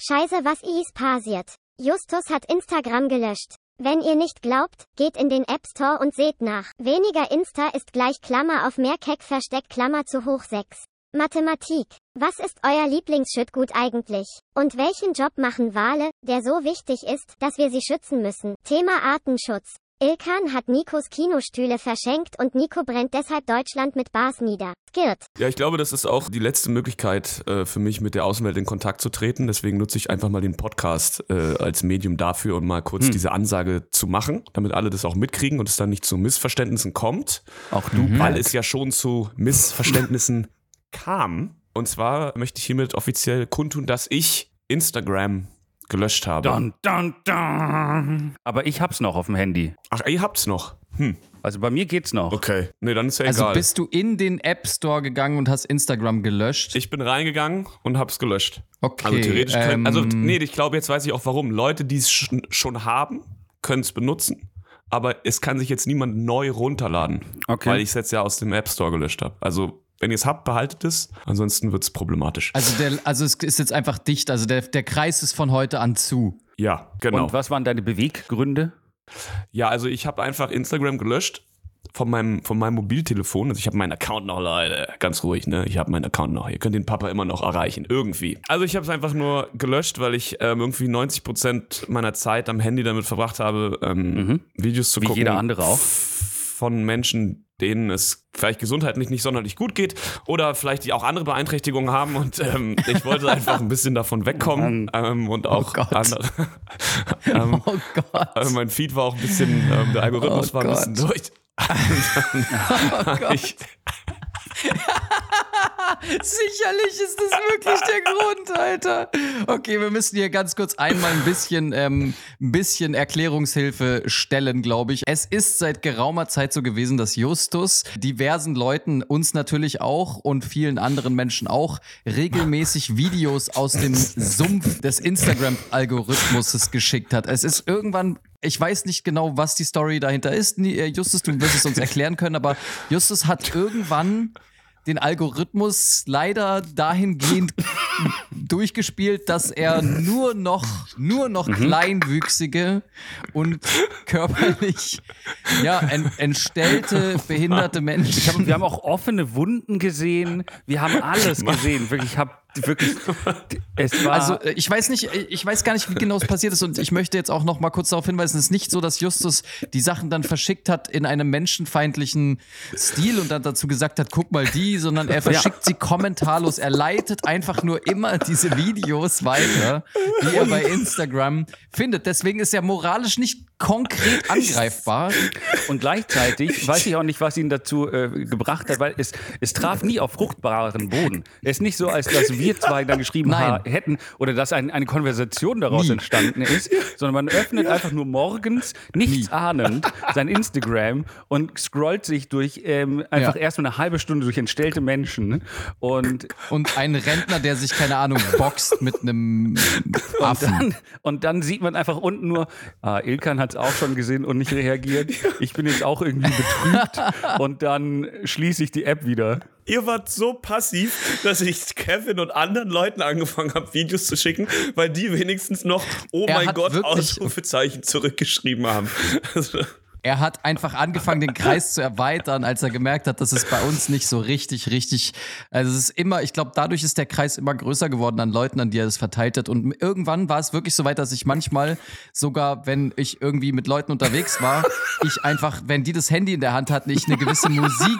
Scheiße, was ist passiert? Justus hat Instagram gelöscht. Wenn ihr nicht glaubt, geht in den App Store und seht nach. Weniger Insta ist gleich Klammer auf mehr Keck versteckt Klammer zu hoch 6. Mathematik. Was ist euer Lieblingsschüttgut eigentlich? Und welchen Job machen Wale, der so wichtig ist, dass wir sie schützen müssen? Thema Artenschutz. Ilkan hat Nikos Kinostühle verschenkt und Nico brennt deshalb Deutschland mit Bars nieder. Skirt. Ja, ich glaube, das ist auch die letzte Möglichkeit äh, für mich, mit der Außenwelt in Kontakt zu treten. Deswegen nutze ich einfach mal den Podcast äh, als Medium dafür, um mal kurz hm. diese Ansage zu machen, damit alle das auch mitkriegen und es dann nicht zu Missverständnissen kommt. Auch du. Weil es ja schon zu Missverständnissen kam. Und zwar möchte ich hiermit offiziell kundtun, dass ich Instagram gelöscht habe. Dun, dun, dun. Aber ich hab's noch auf dem Handy. Ach, ihr habt's noch. Hm. Also bei mir geht's noch. Okay. Nee, dann ist ja also egal. Also bist du in den App Store gegangen und hast Instagram gelöscht? Ich bin reingegangen und hab's gelöscht. Okay. Also theoretisch ähm, können, also nee, ich glaube, jetzt weiß ich auch warum. Leute, die es schon haben, können es benutzen. Aber es kann sich jetzt niemand neu runterladen. Okay. Weil ich es jetzt ja aus dem App Store gelöscht habe. Also wenn ihr es habt, behaltet es. Ansonsten wird es problematisch. Also, der, also es ist jetzt einfach dicht. Also der, der Kreis ist von heute an zu. Ja, genau. Und was waren deine Beweggründe? Ja, also ich habe einfach Instagram gelöscht von meinem, von meinem Mobiltelefon. Also ich habe meinen Account noch, Leute. Ganz ruhig, ne? Ich habe meinen Account noch. Ihr könnt den Papa immer noch erreichen. Irgendwie. Also ich habe es einfach nur gelöscht, weil ich ähm, irgendwie 90 Prozent meiner Zeit am Handy damit verbracht habe, ähm, mhm. Videos zu Wie gucken. Wie jeder andere auch. Von Menschen, denen es vielleicht gesundheitlich nicht sonderlich gut geht oder vielleicht die auch andere Beeinträchtigungen haben und ähm, ich wollte einfach ein bisschen davon wegkommen ähm, und auch oh andere. ähm, oh Gott. Also mein Feed war auch ein bisschen, ähm, der Algorithmus oh war ein Gott. bisschen durch. oh Gott. Ich, Sicherlich ist das wirklich der Grund, Alter. Okay, wir müssen hier ganz kurz einmal ein bisschen, ähm, ein bisschen Erklärungshilfe stellen, glaube ich. Es ist seit geraumer Zeit so gewesen, dass Justus diversen Leuten, uns natürlich auch und vielen anderen Menschen auch, regelmäßig Videos aus dem Sumpf des Instagram-Algorithmuses geschickt hat. Es ist irgendwann ich weiß nicht genau, was die Story dahinter ist. äh, Justus, du wirst es uns erklären können, aber Justus hat irgendwann den Algorithmus leider dahingehend durchgespielt, dass er nur noch, nur noch mhm. kleinwüchsige und körperlich ja, en, entstellte, behinderte Menschen. Hab, wir haben auch offene Wunden gesehen. Wir haben alles gesehen. Wirklich, ich habe wirklich. Es war also äh, ich weiß nicht, ich weiß gar nicht, wie genau es passiert ist und ich möchte jetzt auch noch mal kurz darauf hinweisen, es ist nicht so, dass Justus die Sachen dann verschickt hat in einem menschenfeindlichen Stil und dann dazu gesagt hat, guck mal die, sondern er verschickt ja. sie kommentarlos. Er leitet einfach nur immer diese Videos weiter, die er bei Instagram findet. Deswegen ist er moralisch nicht konkret angreifbar. Und gleichzeitig weiß ich auch nicht, was ihn dazu äh, gebracht hat, weil es, es traf nie auf fruchtbaren Boden. Es ist nicht so, als dass wir zwei dann geschrieben hätten oder dass ein, eine Konversation daraus nie. entstanden ist, sondern man öffnet einfach nur morgens, nichts nie. ahnend, sein Instagram und scrollt sich durch ähm, einfach ja. erst mal eine halbe Stunde durch entstellte Menschen und und ein Rentner, der sich keine Ahnung boxt mit einem Affen. Und dann, und dann sieht man einfach unten nur, ah, Ilkan hat es auch schon gesehen und nicht reagiert. Ich bin jetzt auch irgendwie betrübt und dann schließe ich die App wieder. Ihr wart so passiv, dass ich Kevin und anderen Leuten angefangen habe, Videos zu schicken, weil die wenigstens noch Oh Er mein Gott, Ausrufezeichen zurückgeschrieben haben. Also, Er hat einfach angefangen, den Kreis zu erweitern, als er gemerkt hat, dass es bei uns nicht so richtig, richtig. Also es ist immer, ich glaube, dadurch ist der Kreis immer größer geworden an Leuten, an die er es verteilt hat. Und irgendwann war es wirklich so weit, dass ich manchmal sogar, wenn ich irgendwie mit Leuten unterwegs war, ich einfach, wenn die das Handy in der Hand hatten, ich eine gewisse Musik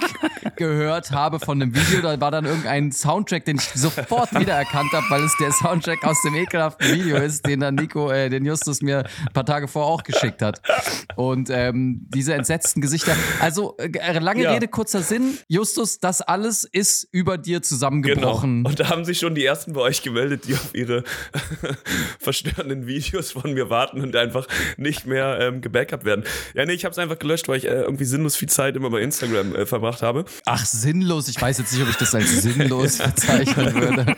gehört habe von einem Video, da war dann irgendein Soundtrack, den ich sofort wiedererkannt habe, weil es der Soundtrack aus dem ekelhaften Video ist, den dann Nico, äh, den Justus mir ein paar Tage vorher auch geschickt hat. Und ähm, diese entsetzten Gesichter. Also, äh, lange Ja. Rede, kurzer Sinn. Justus, das alles ist über dir zusammengebrochen. Genau. Und da haben sich schon die ersten bei euch gemeldet, die auf ihre verstörenden Videos von mir warten und einfach nicht mehr ähm, gebackupt werden. Ja, nee, ich habe es einfach gelöscht, weil ich äh, irgendwie sinnlos viel Zeit immer bei Instagram äh, verbracht habe. Ach, sinnlos. Ich weiß jetzt nicht, ob ich das als sinnlos bezeichnen würde.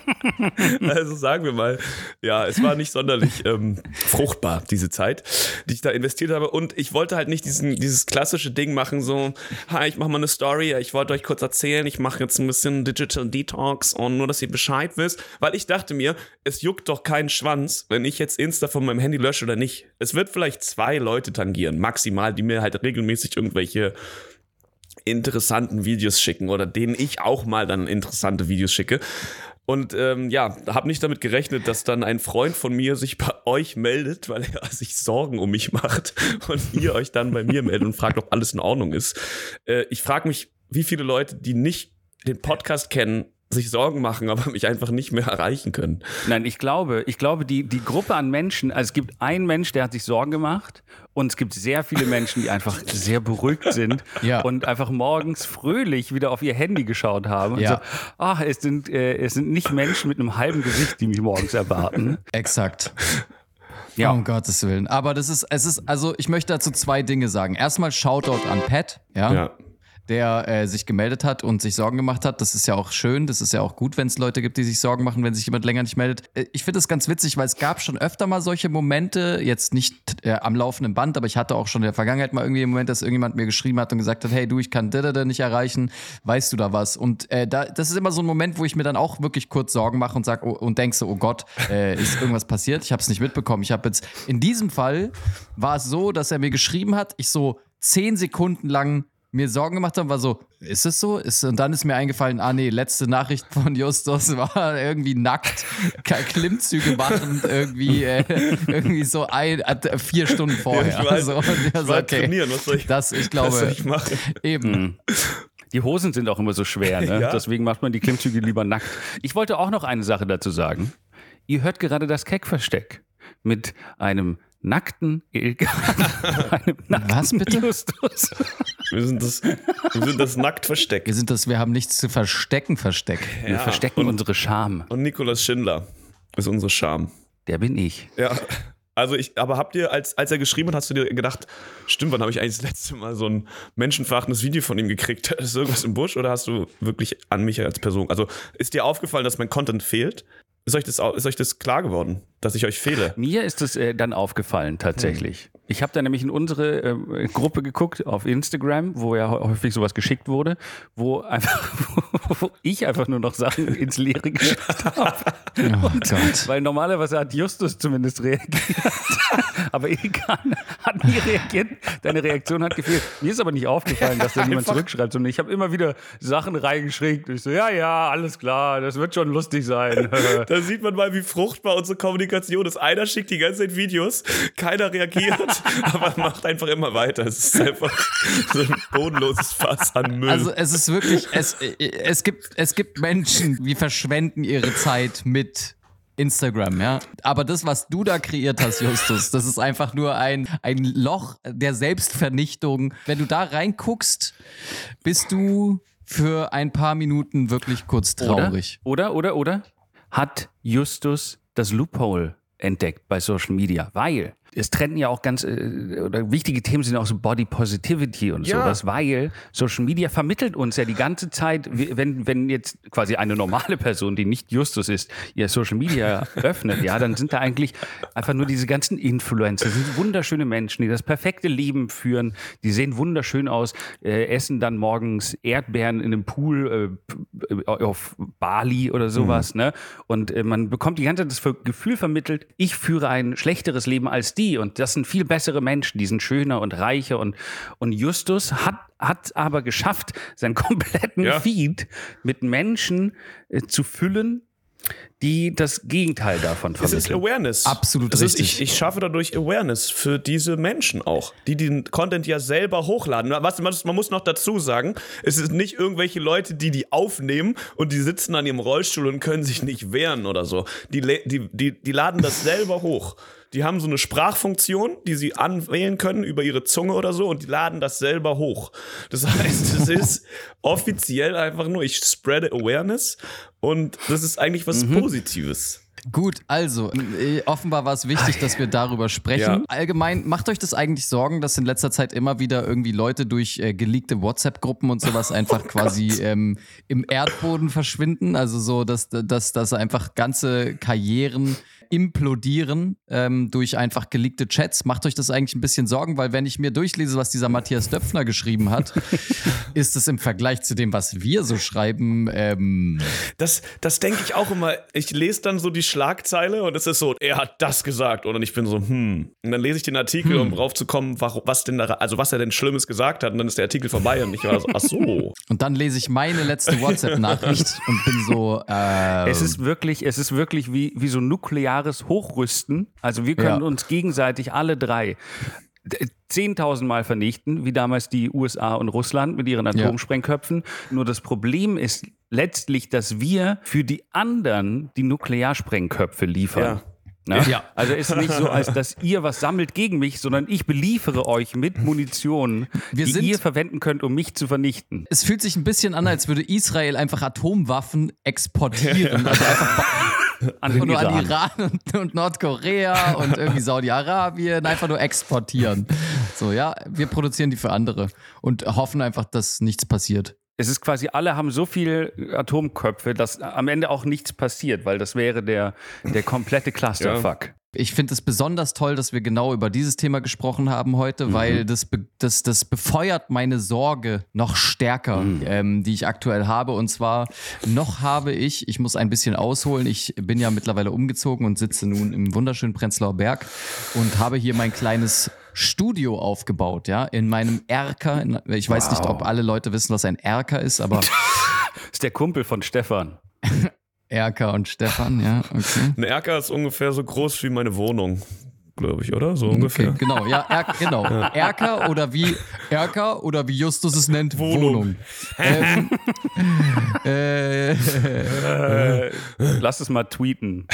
Also sagen wir mal, ja, es war nicht sonderlich ähm, fruchtbar, diese Zeit, die ich da investiert habe. Und ich wollte halt nicht diesen, dieses klassische Ding machen, so, hi, ich mache mal eine Story, ich wollte euch kurz erzählen, ich mache jetzt ein bisschen Digital Detox und nur, dass ihr Bescheid wisst. Weil ich dachte mir, es juckt doch keinen Schwanz, wenn ich jetzt Insta von meinem Handy lösche oder nicht. Es wird vielleicht zwei Leute tangieren, maximal, die mir halt regelmäßig irgendwelche interessanten Videos schicken oder denen ich auch mal dann interessante Videos schicke. Und ähm, ja, habe nicht damit gerechnet, dass dann ein Freund von mir sich bei euch meldet, weil er sich Sorgen um mich macht und ihr euch dann bei mir meldet und fragt, ob alles in Ordnung ist. Äh, ich frage mich, wie viele Leute, die nicht den Podcast kennen, sich Sorgen machen, aber mich einfach nicht mehr erreichen können. Nein, ich glaube, ich glaube, die, die Gruppe an Menschen, also es gibt einen Mensch, der hat sich Sorgen gemacht und es gibt sehr viele Menschen, die einfach sehr beruhigt sind Ja. und einfach morgens fröhlich wieder auf ihr Handy geschaut haben. Und Ja. so, ach, es sind, äh, es sind nicht Menschen mit einem halben Gesicht, die mich morgens erwarten. Exakt. Ja. Um Gottes Willen. Aber das ist, es ist, also ich möchte dazu zwei Dinge sagen. Erstmal Shoutout an Pat, ja, Ja. Der äh, sich gemeldet hat und sich Sorgen gemacht hat. Das ist ja auch schön, das ist ja auch gut, wenn es Leute gibt, die sich Sorgen machen, wenn sich jemand länger nicht meldet. Äh, Ich finde das ganz witzig, weil es gab schon öfter mal solche Momente, jetzt nicht äh, am laufenden Band, aber ich hatte auch schon in der Vergangenheit mal irgendwie einen Moment, dass irgendjemand mir geschrieben hat und gesagt hat, hey du, ich kann da nicht erreichen, weißt du da was? Und äh, da, das ist immer so ein Moment, wo ich mir dann auch wirklich kurz Sorgen mache und sag oh, und denk so, oh Gott, äh, ist irgendwas passiert? Ich habe es nicht mitbekommen. Ich habe jetzt in diesem Fall war es so, dass er mir geschrieben hat, ich so zehn Sekunden lang mir Sorgen gemacht habe, war so, ist es so? Ist, und dann ist mir eingefallen, ah nee, letzte Nachricht von Justus war irgendwie nackt, Klimmzüge machen, irgendwie, äh, irgendwie so ein, äh, vier Stunden vorher. Ja, ich weiß. so, und ich so, war okay. trainieren, was soll ich, Das, ich was glaube, soll ich machen? eben. Die Hosen sind auch immer so schwer, ne? Ja. deswegen macht man die Klimmzüge lieber nackt. Ich wollte auch noch eine Sache dazu sagen. Ihr hört gerade das Keckversteck mit einem nackten nackten Was bitte? Justus. Wir sind das, wir sind das nackt versteckt. Wir sind das, wir haben nichts zu verstecken, versteckt. Wir verstecken unsere Scham. Und Nikolaus Schindler ist unsere Scham. Der bin ich. Ja. Also ich, aber habt ihr, als, als er geschrieben hat, hast du dir gedacht, stimmt, wann habe ich eigentlich das letzte Mal so ein menschenverachtendes Video von ihm gekriegt? Ist irgendwas im Busch oder hast du wirklich an mich als Person? Also ist dir aufgefallen, dass mein Content fehlt? Ist euch das, ist euch das klar geworden, dass ich euch fehle? Mir ist es äh, dann aufgefallen, tatsächlich. Ich habe da nämlich in unsere äh, Gruppe geguckt auf Instagram, wo ja häufig sowas geschickt wurde, wo einfach, wo ich einfach nur noch Sachen ins Leere geschickt habe. Oh. Weil normalerweise hat Justus zumindest reagiert. aber Ilkan hat nie reagiert. Deine Reaktion hat gefehlt. Mir ist aber nicht aufgefallen, dass da niemand zurückschreibt, sondern ich habe immer wieder Sachen reingeschickt. Ich so, ja, ja, alles klar, das wird schon lustig sein. Da sieht man mal, wie fruchtbar unsere Kommunikation ist. Einer schickt die ganze Zeit Videos, keiner reagiert, aber macht einfach immer weiter. Es ist einfach so ein bodenloses Fass an Müll. Also es ist wirklich, es, es, gibt, es gibt Menschen, die verschwenden ihre Zeit mit Instagram, ja. Aber das, was du da kreiert hast, Justus, das ist einfach nur ein, ein Loch der Selbstvernichtung. Wenn du da reinguckst, bist du für ein paar Minuten wirklich kurz traurig. Oder, oder, oder hat Justus das Loophole entdeckt bei Social Media? Weil es trenden ja auch ganz, äh, oder wichtige Themen sind auch so Body Positivity und Ja. sowas, weil Social Media vermittelt uns ja die ganze Zeit, wenn, wenn jetzt quasi eine normale Person, die nicht Justus ist, ihr Social Media öffnet, ja, dann sind da eigentlich einfach nur diese ganzen Influencer, sind wunderschöne Menschen, die das perfekte Leben führen, die sehen wunderschön aus, äh, essen dann morgens Erdbeeren in einem Pool äh, auf Bali oder sowas, ne? Und äh, man bekommt die ganze Zeit das Gefühl vermittelt, ich führe ein schlechteres Leben als die und das sind viel bessere Menschen, die sind schöner und reicher und, und Justus hat hat aber geschafft, seinen kompletten Ja. Feed mit Menschen äh, zu füllen, die das Gegenteil davon Es ist vermitteln. Awareness. Absolut es ist, richtig. ich, ich schaffe dadurch Awareness für diese Menschen auch, die den Content ja selber hochladen. Was, man muss noch dazu sagen, es sind nicht irgendwelche Leute, die die aufnehmen und die sitzen an ihrem Rollstuhl und können sich nicht wehren oder so. Die, die, die, die laden das selber hoch. Die haben so eine Sprachfunktion, die sie anwählen können über ihre Zunge oder so und die laden das selber hoch. Das heißt, es ist offiziell einfach nur, ich spreade Awareness und das ist eigentlich was Positives. Gut, also äh, offenbar war es wichtig, dass wir darüber sprechen. Ja. Allgemein, macht euch das eigentlich Sorgen, dass in letzter Zeit immer wieder irgendwie Leute durch äh, geleakte WhatsApp-Gruppen und sowas einfach quasi ähm, im Erdboden verschwinden? Also so, dass, dass, dass einfach ganze Karrieren implodieren ähm, durch einfach geleakte Chats. Macht euch das eigentlich ein bisschen Sorgen, weil wenn ich mir durchlese, was dieser Matthias Döpfner geschrieben hat, ist es im Vergleich zu dem, was wir so schreiben, ähm, Das, das denke ich auch immer. Ich lese dann so die Schlagzeile und es ist so, er hat das gesagt. Und ich bin so, hm. Und dann lese ich den Artikel, um drauf zu kommen, warum, was denn da, also was er denn Schlimmes gesagt hat. Und dann ist der Artikel vorbei und ich war so, ach so. Und dann lese ich meine letzte WhatsApp-Nachricht und bin so, äh, Es ist wirklich, es ist wirklich wie, wie so nukleares Hochrüsten. Also wir können Ja. uns gegenseitig alle drei d- 10.000 Mal vernichten, wie damals die USA und Russland mit ihren Atomsprengköpfen. Nur das Problem ist letztlich, dass wir für die anderen die Nuklearsprengköpfe liefern. Ne? Ja. Also ist nicht so, als dass ihr was sammelt gegen mich, sondern ich beliefere euch mit Munition, Wir die sind- ihr verwenden könnt, um mich zu vernichten. es fühlt sich ein bisschen an, als würde Israel einfach Atomwaffen exportieren. Also einfach An den nur an Iran. Und, und Nordkorea und irgendwie Saudi-Arabien einfach nur exportieren. So, ja, wir produzieren die für andere und hoffen einfach, dass nichts passiert. Es ist quasi, alle haben so viel Atomköpfe, dass am Ende auch nichts passiert, weil das wäre der, der komplette Clusterfuck. Ich finde es besonders toll, dass wir genau über dieses Thema gesprochen haben heute, weil das, be das, das befeuert meine Sorge noch stärker, ähm, die ich aktuell habe. Und zwar noch habe ich, ich muss ein bisschen ausholen, ich bin ja mittlerweile umgezogen und sitze nun im wunderschönen Prenzlauer Berg und habe hier mein kleines Studio aufgebaut, ja, in meinem Erker. In, ich weiß nicht, ob alle Leute wissen, was ein Erker ist, aber ist der Kumpel von Stefan. Erker und Stefan, ja, okay. Ein Erker ist ungefähr so groß wie meine Wohnung, glaube ich, oder? So ungefähr. Okay, genau, ja, er, genau. Erker oder wie Erker oder wie Justus es nennt, Wohnung. Wohnung. Ähm, äh, Äh, lass es mal tweeten.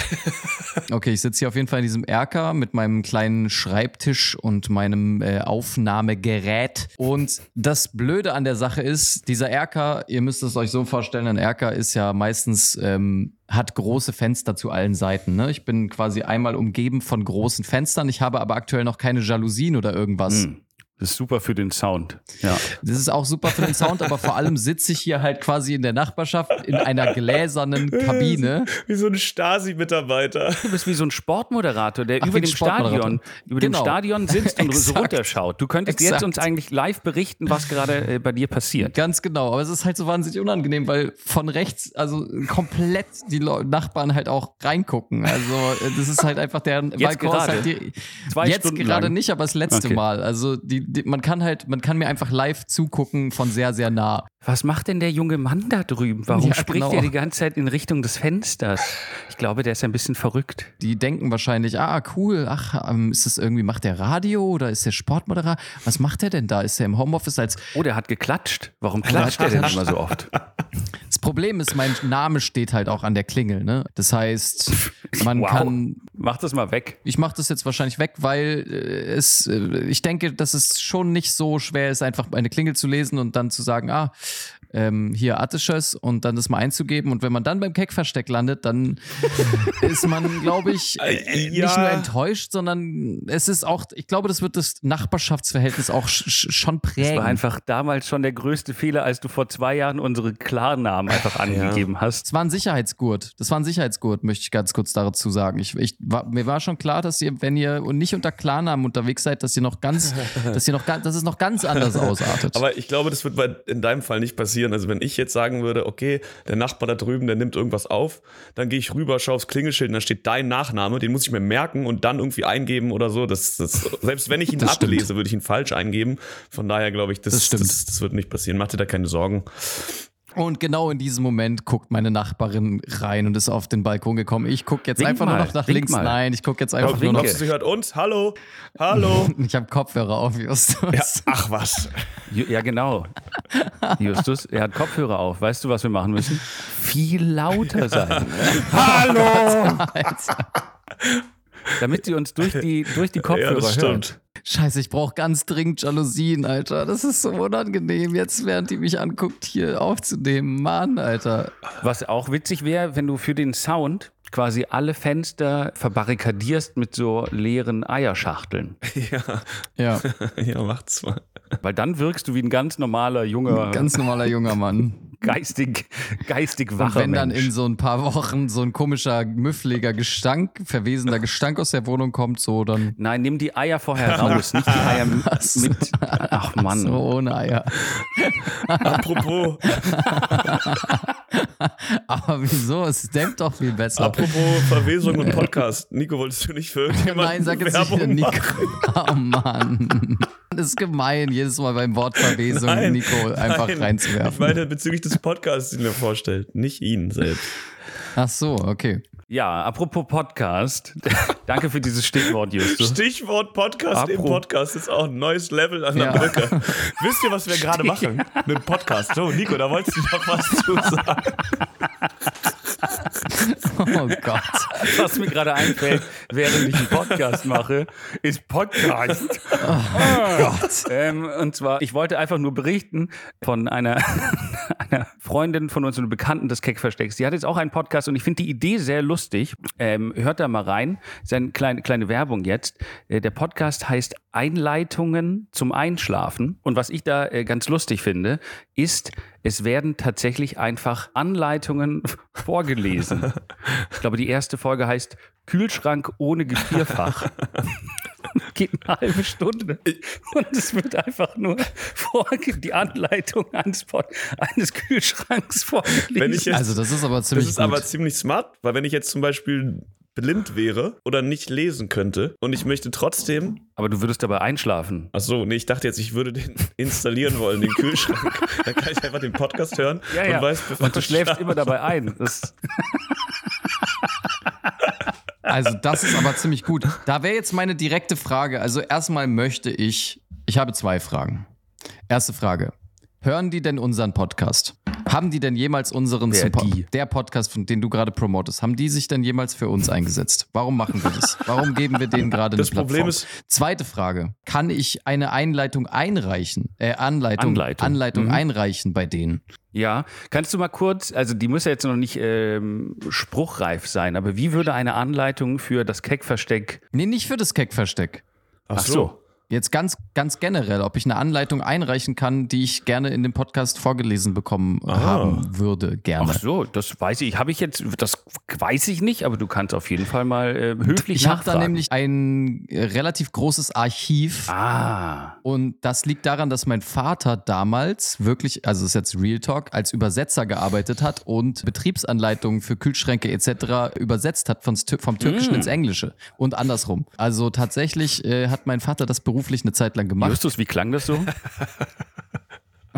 okay, ich sitze hier auf jeden Fall in diesem Erker mit meinem kleinen Schreibtisch und meinem äh, Aufnahmegerät. Und das Blöde an der Sache ist, dieser Erker, ihr müsst es euch so vorstellen, ein Erker ist ja meistens, ähm, hat große Fenster zu allen Seiten. Ne? Ich bin quasi einmal umgeben von großen Fenstern. Ich habe aber aktuell noch keine Jalousien oder irgendwas. Hm. Das ist super für den Sound. Ja. Das ist auch super für den Sound, aber vor allem sitze ich hier halt quasi in der Nachbarschaft in einer gläsernen Kabine. Wie so ein Stasi-Mitarbeiter. Du bist wie so ein Sportmoderator, der Ach, über dem Sportmoderator. Stadion, über dem Genau. Stadion sitzt und so runterschaut. Du könntest Exakt. jetzt uns eigentlich live berichten, was gerade äh, bei dir passiert. Ganz genau, aber es ist halt so wahnsinnig unangenehm, weil von rechts, also komplett die Nachbarn halt auch reingucken. Also äh, das ist halt einfach der Balkon ist gerade? halt die, Zwei jetzt Stunden gerade lang? nicht, aber das letzte Okay. Mal. Also die, die, man kann halt, man kann mir einfach live zugucken von sehr, sehr nah. Was macht denn der junge Mann da drüben? Warum Ja, spricht genau. er die ganze Zeit in Richtung des Fensters? Ich glaube, der ist ein bisschen verrückt. Die denken wahrscheinlich, ah, cool, ach, ähm, ist das irgendwie, macht der Radio oder ist der Sportmoderator? Was macht der denn da? Ist er im Homeoffice als Oh, der hat geklatscht. Warum klatscht er denn immer so oft? Das Problem ist, mein Name steht halt auch an der Klingel, ne? Das heißt, man Wow. kann. Mach das mal weg. Ich mache das jetzt wahrscheinlich weg, weil äh, es, äh, ich denke, dass es schon nicht so schwer ist, einfach eine Klingel zu lesen und dann zu sagen, ah, ähm, hier Attisches und dann das mal einzugeben. Und wenn man dann beim Keckversteck landet, dann ist man, glaube ich, äh, Ja. nicht nur enttäuscht, sondern es ist auch, ich glaube, das wird das Nachbarschaftsverhältnis auch sch sch schon Das prägen. war einfach damals schon der größte Fehler, als du vor zwei Jahren unsere Klarnamen einfach angegeben hast. Das war ein Sicherheitsgurt. Das war ein Sicherheitsgurt, möchte ich ganz kurz dazu sagen. Ich, ich, war, mir war schon klar, dass ihr, wenn ihr nicht unter Klarnamen unterwegs seid, dass ihr noch ganz, dass ihr noch, dass es noch ganz anders ausartet. Aber ich glaube, das wird bei, in deinem Fall nicht passieren. Also wenn ich jetzt sagen würde, okay, der Nachbar da drüben, der nimmt irgendwas auf, dann gehe ich rüber, schaue aufs Klingelschild und da steht dein Nachname, den muss ich mir merken und dann irgendwie eingeben oder so. Das, das, selbst wenn ich ihn Das stimmt. ablese, würde ich ihn falsch eingeben. Von daher glaube ich, das, Das stimmt. Das, das wird nicht passieren. Mach dir da keine Sorgen. Und genau in diesem Moment guckt meine Nachbarin rein und ist auf den Balkon gekommen. Ich gucke jetzt Wink einfach nur mal, noch nach links. mal. Nein, ich gucke jetzt einfach Doch, nur noch. sie hört uns? Hallo? Hallo? Ich habe Kopfhörer auf, Justus. ja, ach was. Ja, genau. Justus, er hat Kopfhörer auf. Weißt du, was wir machen müssen? Viel lauter sein. Hallo? Damit sie uns durch die, durch die Ja, Kopfhörer das hören. stimmt. Scheiße, ich brauche ganz dringend Jalousien, Alter. Das ist so unangenehm, jetzt während die mich anguckt, hier aufzunehmen. Mann, Alter. Was auch witzig wäre, wenn du für den Sound quasi alle Fenster verbarrikadierst mit so leeren Eierschachteln. Ja, Ja, ja, macht's mal. Weil dann wirkst du wie ein ganz normaler, junger, ganz normaler junger Mann. Geistig, geistig Und wacher wenn dann Mensch. in so ein paar Wochen so ein komischer, müffliger Gestank, verwesender Gestank aus der Wohnung kommt, so dann Nein, nimm die Eier vorher raus, nicht die Eier mit. Was? mit ach Mann. so ohne Eier. Apropos, Aber wieso? Es dämmt doch viel besser. apropos Verwesung und Podcast. Nico, wolltest du nicht für irgendjemanden Nein, sag jetzt nicht Werbung machen? Nico. Oh Mann. Das ist gemein, jedes Mal beim Wort Verwesung Nein, Nico einfach nein. Ich reinzuwerfen. meine bezüglich des Podcasts, den er vorstellt, nicht ihn selbst. Ach so, okay. Ja, apropos Podcast. Danke für dieses Stichwort, Justus. Stichwort Podcast im Apro- Podcast ist auch ein neues Level an der Ja. Brücke. Wisst ihr, was wir gerade machen? Einen Podcast. So, Nico, da wolltest du noch was zu sagen. Oh Gott. Was mir gerade einfällt, während ich einen Podcast mache, ist Podcast. Oh Gott. Ähm, und zwar, ich wollte einfach nur berichten von einer, einer Freundin von uns, einer Bekannten des Keckverstecks. Die hat jetzt auch einen Podcast und ich finde die Idee sehr lustig. Ähm, hört da mal rein. Ist eine kleine, kleine Werbung jetzt. Äh, der Podcast heißt Einleitungen zum Einschlafen. Und was ich da äh, ganz lustig finde, ist, es werden tatsächlich einfach Anleitungen vorgelesen. Ich glaube, die erste Folge heißt Kühlschrank ohne Gefrierfach. Geht eine halbe Stunde. Und es wird einfach nur die Anleitung eines, eines Kühlschranks vorgelesen. Wenn ich jetzt, Also das ist aber ziemlich das ist gut. aber ziemlich smart, weil wenn ich jetzt zum Beispiel blind wäre oder nicht lesen könnte und ich möchte trotzdem Aber du würdest dabei einschlafen. Ach so, nee, ich dachte jetzt, ich würde den installieren wollen, den Kühlschrank. Dann kann ich einfach den Podcast hören und weiß, bevor Und du ich schläfst schlafe. immer dabei ein. Das, Also das ist aber ziemlich gut. Da wäre jetzt meine direkte Frage. Also erstmal möchte ich, ich habe zwei Fragen. Erste Frage. Hören die denn unseren Podcast? Haben die denn jemals unseren die? der Podcast, von den du gerade promotest, haben die sich denn jemals für uns eingesetzt? Warum machen wir das? Warum geben wir denen gerade Das eine Plattform? Problem ist- Zweite Frage. Kann ich eine Einleitung einreichen? Äh, Anleitung, Anleitung. Anleitung Mhm. einreichen bei denen? ja, kannst du mal kurz, also die muss ja jetzt noch nicht ähm, spruchreif sein, aber wie würde eine Anleitung für das Keckversteck. Nee, nicht für das Keckversteck. Ach Ach so. Jetzt ganz, ganz generell, ob ich eine Anleitung einreichen kann, die ich gerne in dem Podcast vorgelesen bekommen haben würde, gerne. Ach so, das weiß ich. Habe ich jetzt, das weiß ich nicht, aber du kannst auf jeden Fall mal äh, höflich Ich habe da nämlich ein äh, relativ großes Archiv Ah, und das liegt daran, dass mein Vater damals wirklich, also ist jetzt Real Talk, als Übersetzer gearbeitet hat und Betriebsanleitungen für Kühlschränke etc. übersetzt hat von, vom Türkischen ins Englische und andersrum. Also tatsächlich äh, hat mein Vater das beruflich eine Zeit lang gemacht. Justus, wie klang das so?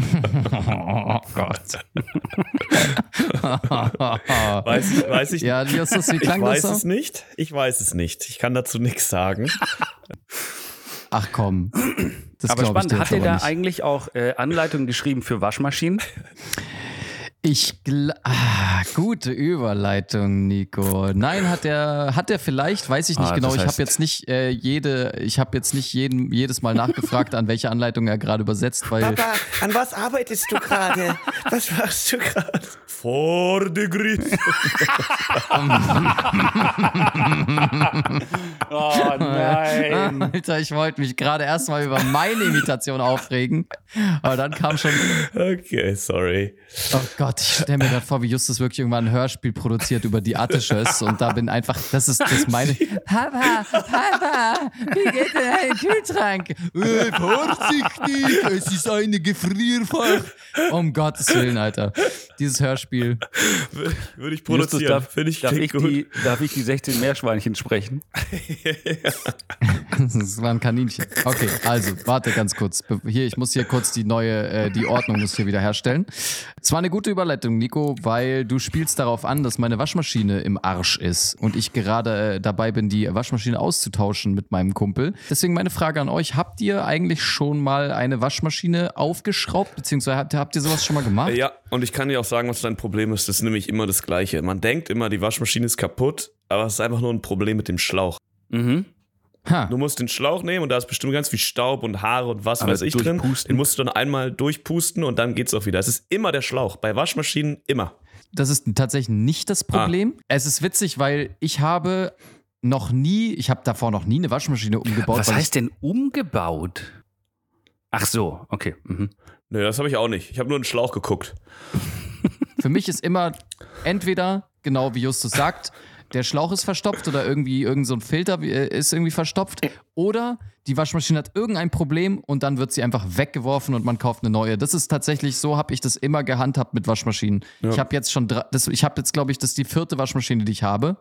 Oh Gott. Weiß, ich- weiß ich, ja, Justus, wie ich klang weiß das es so? nicht. Ich weiß es nicht. Ich kann dazu nichts sagen. Ach komm. Das aber ich spannend, hat er da nicht. eigentlich auch äh, Anleitungen geschrieben für Waschmaschinen? Ich ah, gute Überleitung, Nico. Nein, hat er hat er vielleicht, weiß ich nicht Ah, genau. Ich habe jetzt nicht äh, jede, ich habe jetzt nicht jeden, jedes Mal nachgefragt, an welche Anleitung er gerade übersetzt, weil Papa, an was arbeitest du gerade? Was machst du gerade? Vor die Grüße. Oh nein. Alter, ich wollte mich gerade erstmal über meine Imitation aufregen, aber dann kam schon, Okay, sorry. oh Gott, ich stelle mir gerade vor, wie Justus wirklich irgendwann ein Hörspiel produziert über die Attisches und da bin einfach, das ist das meine, Papa, Papa, wie geht denn ein Kühlschrank? Äh, vorsichtig, es ist eine Gefrierfach. Um Gottes Willen, Alter. Dieses Hörspiel. Würde ich Justus, produzieren. darf, Finde ich, darf, ich gut. die, darf ich die 16 Meerschweinchen sprechen? Das war ein Kaninchen. Okay, also, warte ganz kurz. Hier, ich muss hier kurz die neue, äh, die Ordnung muss hier wieder herstellen. Es war eine gute Überleitung, Nico, weil du spielst darauf an, dass meine Waschmaschine im Arsch ist und ich gerade äh, dabei bin, die Waschmaschine auszutauschen mit meinem Kumpel. Deswegen meine Frage an euch, habt ihr eigentlich schon mal eine Waschmaschine aufgeschraubt, beziehungsweise habt, habt ihr sowas schon mal gemacht? Ja, und ich kann dir auch sagen, was dein Problem ist. Das ist nämlich immer das Gleiche. Man denkt immer, die Waschmaschine ist kaputt, aber es ist einfach nur ein Problem mit dem Schlauch. Mhm. Ha. Du musst den Schlauch nehmen und da ist bestimmt ganz viel Staub und Haare und was Aber weiß ich drin. Den musst du dann einmal durchpusten und dann geht's auch wieder. Es ist immer der Schlauch. Bei Waschmaschinen immer. Das ist tatsächlich nicht das Problem. Ah. Es ist witzig, weil ich habe noch nie, ich habe davor noch nie eine Waschmaschine umgebaut. Was heißt denn umgebaut? Ach so, okay. Mhm. Nee, das habe ich auch nicht. Ich habe nur einen Schlauch geguckt. für mich ist immer entweder, genau wie Justus sagt, der Schlauch ist verstopft oder irgendwie irgend so ein Filter äh, ist irgendwie verstopft. Oder die Waschmaschine hat irgendein Problem und dann wird sie einfach weggeworfen und man kauft eine neue. Das ist tatsächlich so, habe ich das immer gehandhabt mit Waschmaschinen. Ich habe jetzt schon, das, ich habe jetzt glaube ich, das ist die vierte Waschmaschine, die ich habe.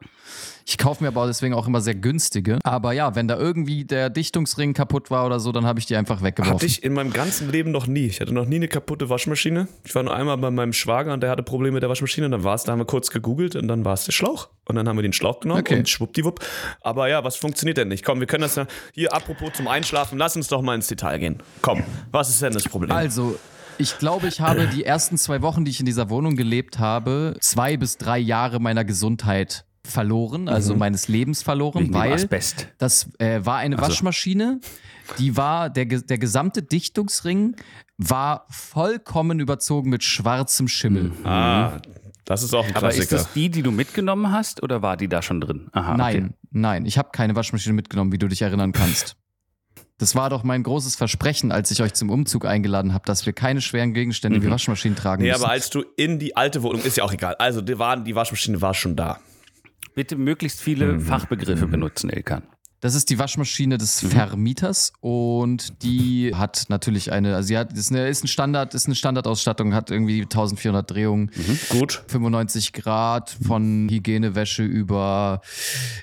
Ich kaufe mir aber deswegen auch immer sehr günstige. Aber ja, wenn da irgendwie der Dichtungsring kaputt war oder so, dann habe ich die einfach weggeworfen. Hatte ich in meinem ganzen Leben noch nie. Ich hatte noch nie eine kaputte Waschmaschine. Ich war nur einmal bei meinem Schwager und der hatte Probleme mit der Waschmaschine. Und dann war es, da haben wir kurz gegoogelt und dann war es der Schlauch. Und dann haben wir den Schlauch genommen Okay. und schwuppdiwupp. Aber ja, was funktioniert denn nicht? Komm, wir können das ja. Hier, apropos zum Einschlafen, lass uns doch mal ins Detail gehen. Komm, was ist denn das Problem? Also, ich glaube, ich habe die ersten zwei Wochen, die ich in dieser Wohnung gelebt habe, zwei bis drei Jahre meiner Gesundheit verloren, also meines Lebens verloren, Wegen weil Asbest. das äh, war eine Waschmaschine, die war, der, der gesamte Dichtungsring war vollkommen überzogen mit schwarzem Schimmel. ah, das ist auch ein Aber ist Klassiker. das die, die du mitgenommen hast oder war die da schon drin? Aha, Nein, Okay. nein, ich habe keine Waschmaschine mitgenommen, wie du dich erinnern kannst. Das war doch mein großes Versprechen, als ich euch zum Umzug eingeladen habe, dass wir keine schweren Gegenstände wie Waschmaschinen tragen nee, müssen. aber als du in die alte Wohnung, ist ja auch egal. Also, die, waren, die Waschmaschine war schon da. Bitte möglichst viele Fachbegriffe benutzen, Ilkan. Das ist die Waschmaschine des Mhm. Vermieters und die hat natürlich eine, also sie hat, ist eine, ist ein Standard, ist eine Standardausstattung, hat irgendwie 1400 Drehungen, Gut. 95 Grad von Hygienewäsche über,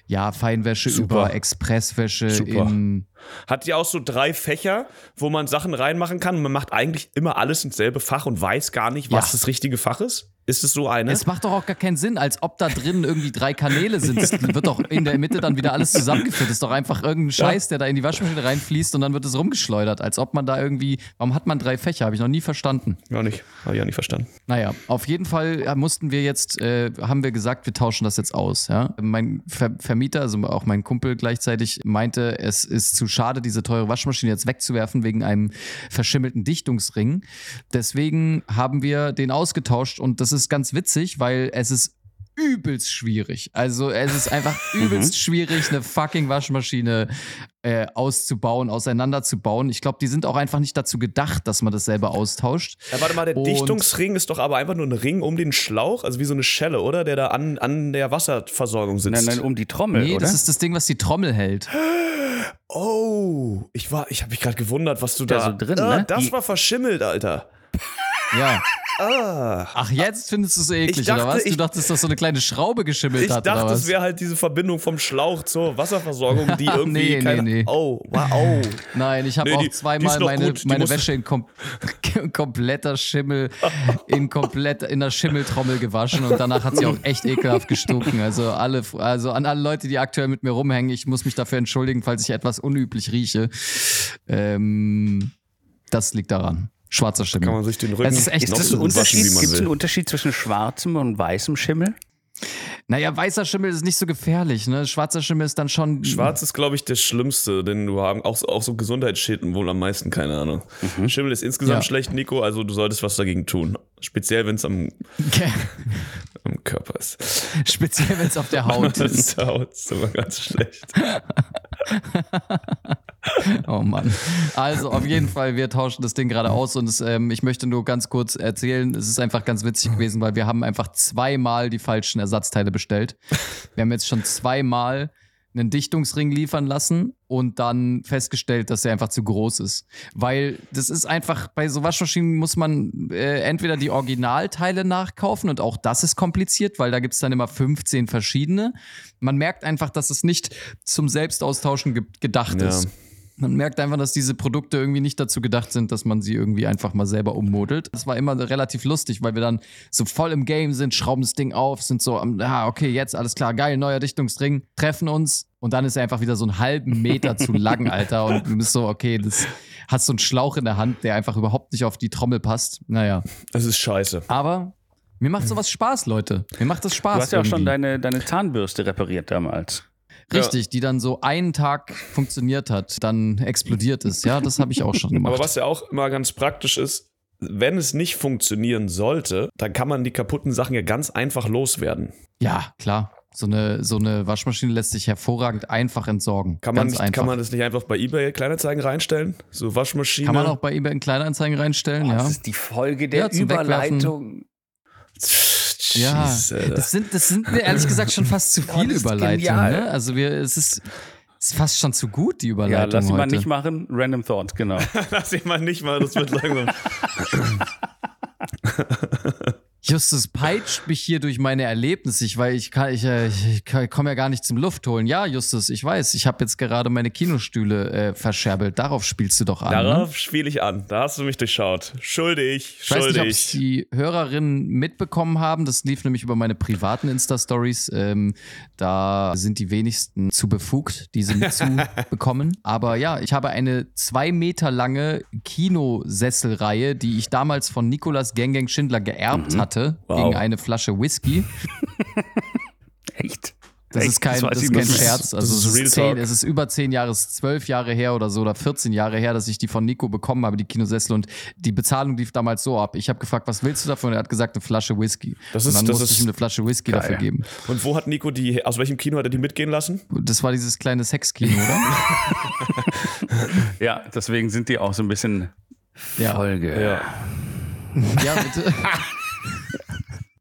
ja, Feinwäsche Super. über Expresswäsche Super. in, Hat die auch so drei Fächer, wo man Sachen reinmachen kann? Man macht eigentlich immer alles ins selbe Fach und weiß gar nicht, was Ja. das richtige Fach ist? Ist es so eine? Es macht doch auch gar keinen Sinn, als ob da drin irgendwie drei Kanäle sind. Es wird doch in der Mitte dann wieder alles zusammengeführt. Das ist doch einfach irgendein Scheiß, der da in die Waschmaschine reinfließt und dann wird es rumgeschleudert. Als ob man da irgendwie. Warum hat man drei Fächer? Habe ich noch nie verstanden. ja, nicht. Habe ich auch nicht verstanden. Naja, auf jeden Fall ja, mussten wir jetzt, äh, haben wir gesagt, wir tauschen das jetzt aus. Ja? Mein Ver Vermieter, also auch mein Kumpel gleichzeitig, meinte, es ist zu schade, diese teure Waschmaschine jetzt wegzuwerfen wegen einem verschimmelten Dichtungsring. Deswegen haben wir den ausgetauscht und das ist ganz witzig, weil es ist übelst schwierig. Also es ist einfach übelst schwierig, eine fucking Waschmaschine äh, auszubauen, auseinanderzubauen. Ich glaube, die sind auch einfach nicht dazu gedacht, dass man das selber austauscht. Ja, warte mal, der Und- Dichtungsring ist doch aber einfach nur ein Ring um den Schlauch, also wie so eine Schelle, oder? Der da an, an der Wasserversorgung sitzt. Nein, nein, um die Trommel, Nee, oder? das ist das Ding, was die Trommel hält. Oh, ich war, ich habe mich gerade gewundert, was du Da da. so drin, ah, ne? Das Die- war verschimmelt, Alter. Ja. Ah. Ach, jetzt findest du es eklig, Ich dachte, oder was? Du ich- dachtest, dass so eine kleine Schraube geschimmelt Ich hat, dachte, oder was? es wäre halt diese Verbindung vom Schlauch zur Wasserversorgung, die irgendwie Nee, nee, keine. nee. Oh, wow. Nein, ich habe Nee, auch zweimal meine, gut, meine Wäsche in kom kompletter Schimmel, in komplett in der Schimmeltrommel gewaschen und danach hat sie auch echt ekelhaft gestunken. Also alle, also an alle Leute, die aktuell mit mir rumhängen, ich muss mich dafür entschuldigen, falls ich etwas unüblich rieche. Ähm, das liegt daran. Schwarzer Schimmel. Kann man sich den Rücken Es ist echt- Ist noch das so ein Unterschied? wie man Gibt es einen. Unterschied zwischen schwarzem und weißem Schimmel? Naja, weißer Schimmel ist nicht so gefährlich, ne? Schwarzer Schimmel ist dann schon. Schwarz ist, glaube ich, das Schlimmste, denn du haben auch, so- auch so Gesundheitsschäden wohl am meisten, keine Ahnung. Schimmel ist insgesamt Ja. schlecht, Nico, also du solltest was dagegen tun. Speziell, wenn es am, am Körper ist. Speziell, wenn es auf der Haut Das ist. ist der Haut ist immer ganz schlecht. Oh Mann. Also auf jeden Fall, wir tauschen das Ding gerade aus und es, ähm, ich möchte nur ganz kurz erzählen, es ist einfach ganz witzig gewesen, weil wir haben einfach zweimal die falschen Ersatzteile bestellt. Wir haben jetzt schon zweimal einen Dichtungsring liefern lassen und dann festgestellt, dass er einfach zu groß ist. Weil das ist einfach, bei so Waschmaschinen muss man äh, entweder die Originalteile nachkaufen und auch das ist kompliziert, weil da gibt es dann immer 15 verschiedene. Man merkt einfach, dass es nicht zum Selbstaustauschen ge gedacht Ja. ist. Man merkt einfach, dass diese Produkte irgendwie nicht dazu gedacht sind, dass man sie irgendwie einfach mal selber ummodelt. Das war immer relativ lustig, weil wir dann so voll im Game sind, schrauben das Ding auf, sind so, am, ah, okay, jetzt alles klar, geil, neuer Dichtungsring, treffen uns und dann ist er einfach wieder so einen halben Meter zu lang, Alter. Und du bist so, okay, das hast so einen Schlauch in der Hand, der einfach überhaupt nicht auf die Trommel passt. Naja. Das ist scheiße. Aber mir macht sowas Spaß, Leute. Mir macht das Spaß. Du hast ja auch schon deine, deine Zahnbürste repariert damals. Richtig, die dann so einen Tag funktioniert hat, dann explodiert ist. Ja, das habe ich auch schon gemacht. Aber was ja auch immer ganz praktisch ist, wenn es nicht funktionieren sollte, dann kann man die kaputten Sachen ja ganz einfach loswerden. Ja, klar. So eine, so eine Waschmaschine lässt sich hervorragend einfach entsorgen. Kann man, nicht, einfach. kann man das nicht einfach bei eBay Kleinanzeigen reinstellen? So Waschmaschine. Kann man auch bei eBay in Kleinanzeigen reinstellen, ja. Das ist die Folge der Ja, zum Wegwerfen. Ja, Alter. das sind, das sind mir ehrlich gesagt schon fast zu viele Überleitungen. Ne? Also wir, es ist, es ist fast schon zu gut, die Ja, Überleitung lass ihn mal nicht machen. Random Thought, genau. Lass ich mal nicht mal, das wird langsam. Justus peitscht mich hier durch meine Erlebnisse, ich, weil ich kann, ich, äh, ich komme ja gar nicht zum Luft holen. Ja, Justus, ich weiß, ich habe jetzt gerade meine Kinostühle äh, verscherbelt. Darauf spielst du doch an. ne? Darauf spiele ich an. Da hast du mich durchschaut. Schuldig, Ich weiß nicht, ob schuldig. es die Hörerinnen mitbekommen haben. Das lief nämlich über meine privaten Insta-Stories. Ähm, da sind die wenigsten zu befugt, diese mitzubekommen. Aber ja, ich habe eine zwei Meter lange Kinosesselreihe, die ich damals von Nicolas Gang Gang Schindler geerbt hatte, Mhm. Wow. gegen eine Flasche Whisky. Echt? Das Echt? ist kein, das ich ist kein. Scherz. Also das ist es, ist zehn, es ist über zehn Jahre, es ist zwölf Jahre her oder so oder 14 Jahre her, dass ich die von Nico bekommen habe, die Kinosessel. Und die Bezahlung lief damals so ab. Ich habe gefragt, was willst du davon? Er hat gesagt, eine Flasche Whisky. Das und ist- dann das musste ist ich ihm eine Flasche Whisky geil. dafür geben. Und wo hat Nico die, aus welchem Kino hat er die mitgehen lassen? Das war dieses kleine Sexkino, oder? Ja, deswegen sind die auch so ein bisschen Ja. Folge. Ja. ja, bitte.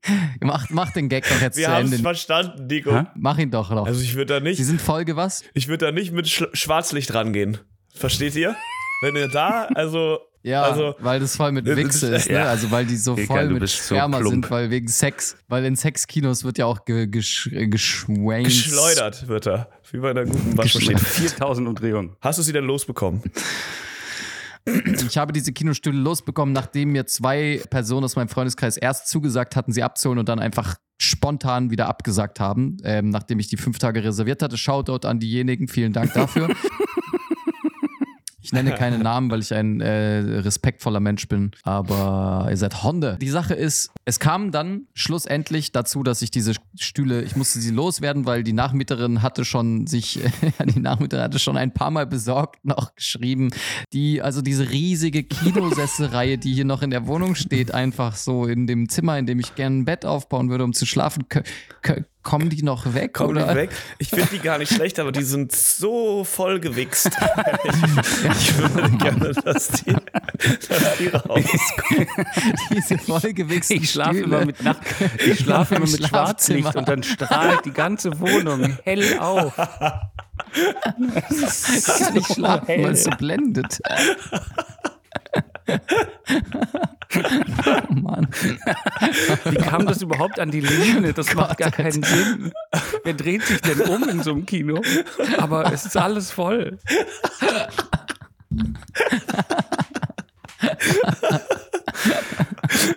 mach, mach den Gag doch jetzt Wir zu haben es Ende. verstanden, Nico. Hä? Mach ihn doch noch. Also ich würde da Sie nicht, sind Folge was? ich würde da nicht mit Sch Schwarzlicht rangehen. Versteht ihr? Wenn ihr da, also, Ja, also, weil das voll mit Wichse ist- ne? ja. Also weil die so Egal, voll mit so Sperma plump. sind, weil wegen Sex, weil in Sexkinos wird ja auch ge gesch geschwankt. geschleudert wird er. Wie bei einer guten Waschmaschine. 4000 Umdrehungen. Hast du sie denn losbekommen? Ich habe diese Kinostühle losbekommen, nachdem mir zwei Personen aus meinem Freundeskreis erst zugesagt hatten, sie abzuholen und dann einfach spontan wieder abgesagt haben, ähm, nachdem ich die fünf Tage reserviert hatte. Shoutout an diejenigen, vielen Dank dafür. Ich nenne keine Namen, weil ich ein äh, respektvoller Mensch bin, aber ihr seid Honde. Die Sache ist, es kam dann schlussendlich dazu, dass ich diese Stühle, ich musste sie loswerden, weil die Nachmieterin hatte schon sich, die Nachmieterin hatte schon ein paar Mal besorgt noch geschrieben, die, also diese riesige Kinosesselreihe, die hier noch in der Wohnung steht, einfach so in dem Zimmer, in dem ich gerne ein Bett aufbauen würde, um zu schlafen, kommen die noch weg? Kommen oder? die weg? Ich finde die gar nicht schlecht, aber die sind so voll gewichst. ich, ich würde gerne, dass die, dass die rauskommen. Diese vollgewichsten Ich schlafe immer mit Nacht, ich schlafe Im immer mit Schwarzlicht und dann strahlt die ganze Wohnung hell auf. Ich kann nicht schlafen, weil es so blendet. oh Mann. Wie kam das überhaupt an die Lehne? Das macht gar keinen Sinn. Wer dreht sich denn um in so einem Kino? Aber es ist alles voll.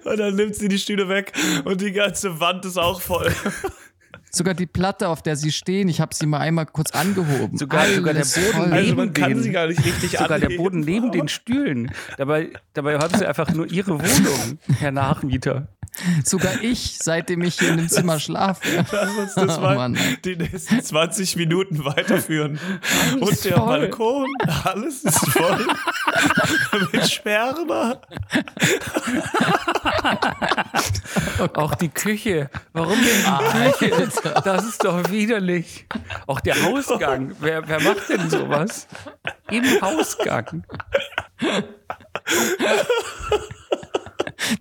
Und dann nimmt sie die Stühle weg und die ganze Wand ist auch voll. Sogar die Platte, auf der sie stehen, ich habe sie mal einmal kurz angehoben. Sogar- sogar der Alles Boden voll. Also man Neben kann denen. sie gar nicht richtig Sogar der anheben. Boden neben den Stühlen. Dabei, dabei haben sie einfach nur ihre Wohnung, Herr Nachmieter. Sogar ich, seitdem ich hier in dem Zimmer schlafe. Lass uns das Oh mal Mann. die nächsten 20 Minuten weiterführen. Und der voll. Balkon, alles ist voll mit Sperma. Auch die Küche. Warum denn die Küche? Das ist doch widerlich. Auch der Hausgang. Wer, wer macht denn sowas? Im Hausgang.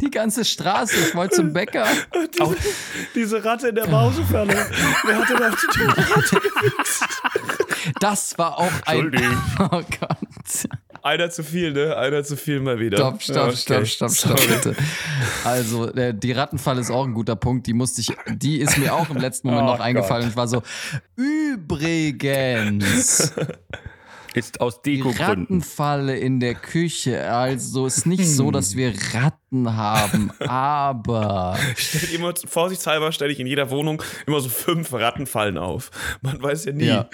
Die ganze Straße, ich wollte zum Bäcker. Diese, diese Ratte in der Mausefalle. Wer hat denn auf die Tür? Das war auch ein. Entschuldigung. Oh Gott. Einer zu viel, ne? Einer zu viel mal wieder. Stopp, stopp, Ja, okay. stopp, stopp, stopp, bitte. Also, äh, die Rattenfalle ist auch ein guter Punkt. Die musste ich, die ist mir auch im letzten Moment Oh noch eingefallen und ich war so, übrigens, Ist aus die Deko-Gründen. Rattenfalle in der Küche. Also, ist nicht so, dass wir Ratten haben, aber Stell immer, vorsichtshalber stelle ich in jeder Wohnung immer so fünf Rattenfallen auf. Man weiß ja nie. Ja.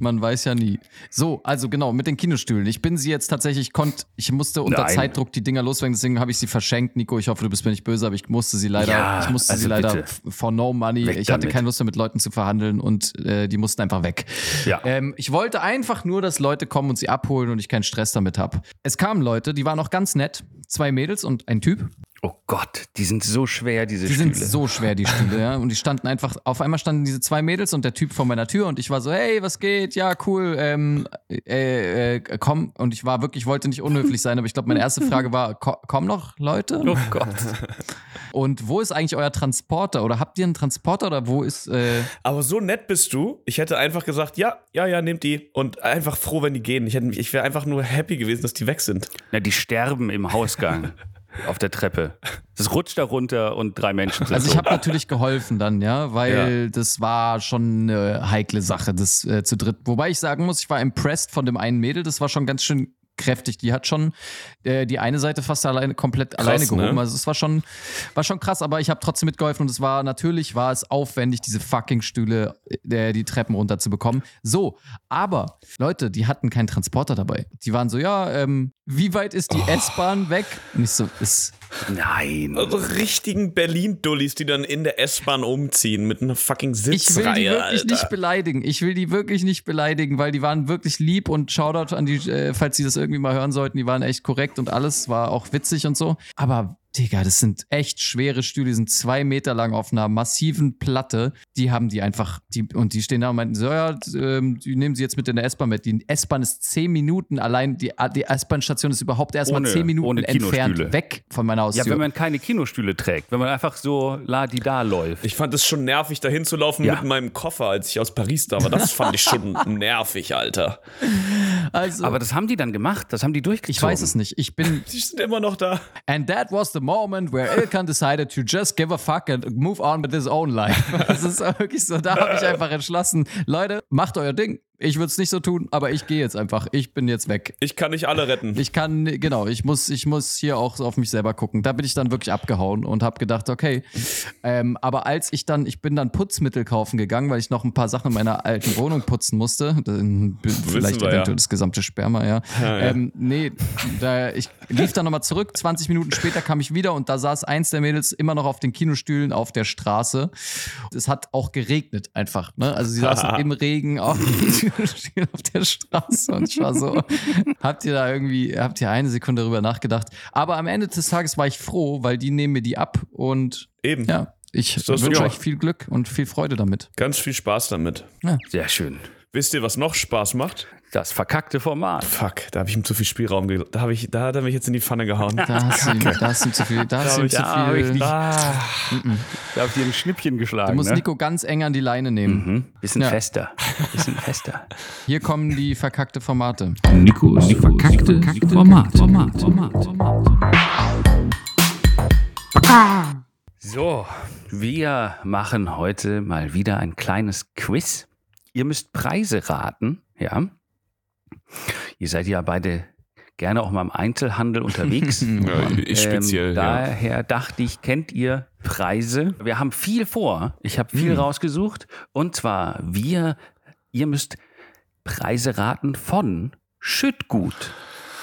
Man weiß ja nie. So, also genau, mit den Kinostühlen. Ich bin sie jetzt tatsächlich, ich konnte, ich musste unter Nein. Zeitdruck die Dinger loswerden, deswegen habe ich sie verschenkt. Nico, ich hoffe, du bist mir nicht böse, aber ich musste sie leider, Ja, ich musste also sie leider bitte. for no money. Weg ich hatte damit. keine Lust mehr mit Leuten zu verhandeln und äh, die mussten einfach weg. Ja. Ähm, ich wollte einfach nur, dass Leute kommen und sie abholen und ich keinen Stress damit habe. Es kamen Leute, die waren auch ganz nett. Zwei Mädels und ein Typ. Oh Gott, die sind so schwer, diese Die Stühle. sind so schwer, die Stühle, ja. Und die standen einfach, auf einmal standen diese zwei Mädels und der Typ vor meiner Tür und ich war so, hey, was geht? Ja, cool, ähm, äh, äh, komm. Und ich war wirklich, ich wollte nicht unhöflich sein, aber ich glaube, meine erste Frage war, ko kommen noch Leute? oh Gott. Und wo ist eigentlich euer Transporter? Oder habt ihr einen Transporter oder wo ist, äh, Aber so nett bist du. Ich hätte einfach gesagt, ja, ja, ja, nehmt die. Und einfach froh, wenn die gehen. Ich, hätte- ich wäre einfach nur happy gewesen, dass die weg sind. Na, die sterben im Hausgang auf der Treppe. Das rutscht da runter und drei Menschen sind Also ich habe natürlich geholfen dann, ja, weil das war schon eine heikle Sache, das äh, zu dritt. Wobei ich sagen muss, ich war impressed von dem einen Mädel, das war schon ganz schön kräftig. Die hat schon äh, die eine Seite fast alleine komplett alleine gehoben. ne? Also es war schon war schon krass, aber ich habe trotzdem mitgeholfen und es war natürlich war es aufwendig, diese fucking Stühle äh, die Treppen runter zu bekommen. So, aber Leute, die hatten keinen Transporter dabei. Die waren so, ja, ähm, wie weit ist die S-Bahn weg? Und ich so, ist Nein. Also richtigen Berlin-Dullis, die dann in der S-Bahn umziehen mit einer fucking Ich will die Sitzreihe, wirklich Alter. nicht beleidigen. Ich will die wirklich nicht beleidigen, weil die waren wirklich lieb und Shoutout an die, äh, falls sie das irgendwie mal hören sollten, die waren echt korrekt und alles war auch witzig und so. Aber Digga, das sind echt schwere Stühle, die sind zwei Meter lang auf einer massiven Platte. Die haben die einfach, die, und die stehen da und meinten so, ja, ähm, die nehmen sie jetzt mit in der S-Bahn mit. Die S-Bahn ist zehn Minuten allein, die, die S-Bahn-Station ist überhaupt erst mal Ohne- zehn Minuten ohne entfernt weg von meiner Ja, Haustür. wenn man keine Kinostühle trägt, wenn man einfach so la-di-da läuft. Ich fand es schon nervig, da hinzulaufen Ja. mit meinem Koffer, als ich aus Paris da war. Das fand ich schon nervig, Alter. also, Aber das haben die dann gemacht, das haben die durchgezogen. ich weiß es nicht. Ich bin, Die sind immer noch da. And that was the moment where Ilkan decided to just give a fuck and move on with his own life. Das ist wirklich so, da habe ich einfach entschlossen, Leute, macht euer Ding. Ich würde es nicht so tun, aber ich gehe jetzt einfach. Ich bin jetzt weg. Ich kann nicht alle retten. Ich kann, genau, ich muss, ich muss hier auch auf mich selber gucken. Da bin ich dann wirklich abgehauen und habe gedacht, okay. Ähm, aber als ich dann, ich bin dann Putzmittel kaufen gegangen, weil ich noch ein paar Sachen in meiner alten Wohnung putzen musste. Dann, vielleicht wir, ja. eventuell das gesamte Sperma, ja. Ähm, nee, da, ich lief dann nochmal zurück. 20 Minuten später kam ich wieder und da saß eins der Mädels immer noch auf den Kinostühlen auf der Straße. Es hat auch geregnet einfach. Ne? Also sie saßen im Regen auf Kinostühlen auf der Straße und ich war so, habt ihr da irgendwie, habt ihr eine Sekunde darüber nachgedacht? Aber am Ende des Tages war ich froh, weil die nehmen mir die ab und Eben. ja, ich wünsche euch viel Glück und viel Freude damit. Ganz viel Spaß damit. Sehr schön. Wisst ihr, was noch Spaß macht? Das verkackte Format. Fuck, da habe ich ihm zu viel Spielraum ge Da, hab ich, da hat er mich jetzt in die Pfanne gehauen. Da hast du, ihm- da hast du ihm zu viel, da hast du ihm ich- zu da ich viel. Ah, Da habt ihr ein Schnippchen geschlagen. Du musst ne? Nico ganz eng an die Leine nehmen. Mhm. Bisschen Ja. fester. Bisschen fester. Hier kommen die verkackte Formate. Nikos verkackte Format. Format. Format. So, wir machen heute mal wieder ein kleines Quiz. Ihr müsst Preise raten, ja. Ihr seid ja beide gerne auch mal im Einzelhandel unterwegs. ja, ich speziell, ähm, ja. daher dachte ich, kennt ihr Preise? Wir haben viel vor. Ich habe viel rausgesucht. Und zwar, wir, ihr müsst Preise raten von Schüttgut.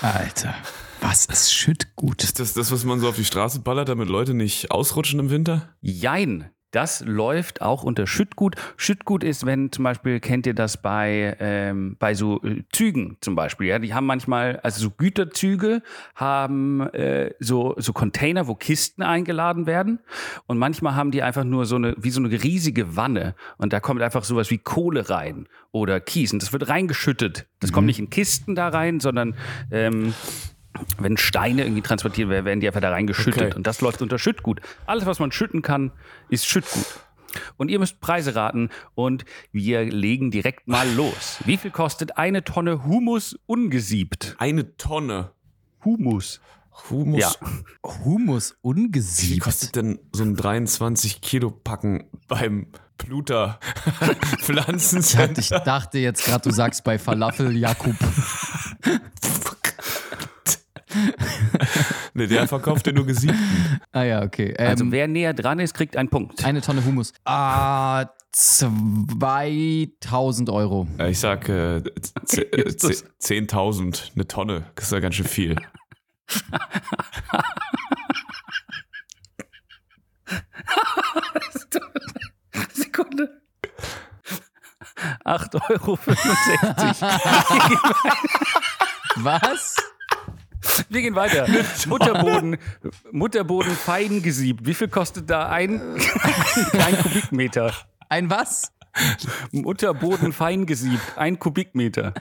Alter, was ist Schüttgut? Ist das das, was man so auf die Straße ballert, damit Leute nicht ausrutschen im Winter? Jein. Das läuft auch unter Schüttgut. Schüttgut ist, wenn zum Beispiel, kennt ihr das bei, ähm, bei so äh, Zügen zum Beispiel, ja, die haben manchmal, also so Güterzüge haben äh, so, so Container, wo Kisten eingeladen werden und manchmal haben die einfach nur so eine, wie so eine riesige Wanne und da kommt einfach sowas wie Kohle rein oder Kies und das wird reingeschüttet. Das kommt nicht in Kisten da rein, sondern ähm, wenn Steine irgendwie transportiert werden, werden die einfach da reingeschüttet. Okay. Und das läuft unter Schüttgut. Alles, was man schütten kann, ist Schüttgut. Und ihr müsst Preise raten und wir legen direkt mal los. Wie viel kostet eine Tonne Humus ungesiebt? Eine Tonne. Humus. Humus. Ja. Humus Wie ungesiebt. kostet denn so ein 23 Kilo Packen beim Pluter Ich Pflanzencenter? dachte jetzt gerade, du sagst bei Falafel Jakub. Nee, der verkauft ja nur gesiebten. Ah ja, okay. Ähm, Also wer näher dran ist, kriegt einen Punkt. eine Tonne Humus. Ah, 2000 Euro. Ja, Ich sag äh, z- äh, Justus. z- 10.000, eine Tonne. Das ist ja ganz schön viel. Sekunde. 8,65 Euro. Was? Wir gehen weiter. Mutterboden, Mutterboden fein gesiebt. Wie viel kostet da ein, ein Kubikmeter? Ein was? Mutterboden fein gesiebt. Ein Kubikmeter.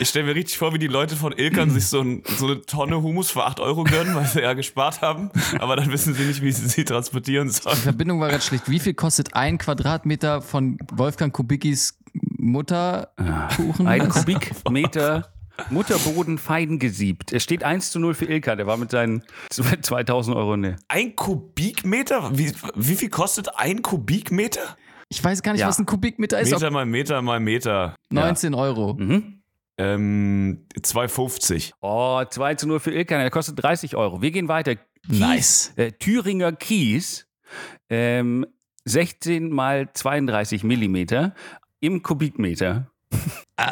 Ich stelle mir richtig vor, wie die Leute von Ilkern sich so, ein, so eine Tonne Humus für 8 Euro gönnen, weil sie ja gespart haben. Aber dann wissen sie nicht, wie sie sie transportieren Die sollen. Verbindung war gerade schlecht. Wie viel kostet ein Quadratmeter von Wolfgang Kubicki's Mutterkuchen? Ein Was? Kubikmeter Mutterboden fein gesiebt. Es steht 1 zu 0 für Ilka. Der war mit seinen 2000 Euro ne. Ein Kubikmeter? Wie, wie viel kostet ein Kubikmeter? Ich weiß gar nicht, Ja. was ein Kubikmeter ist. Meter mal Meter mal Meter. 19 Euro. Mhm. Ähm, 2,50. Oh, 2 zu 0 für Ilka. Der kostet 30 Euro. Wir gehen weiter. Kies, Nice. Äh, Thüringer Kies. Ähm, 16 mal 32 Millimeter im Kubikmeter.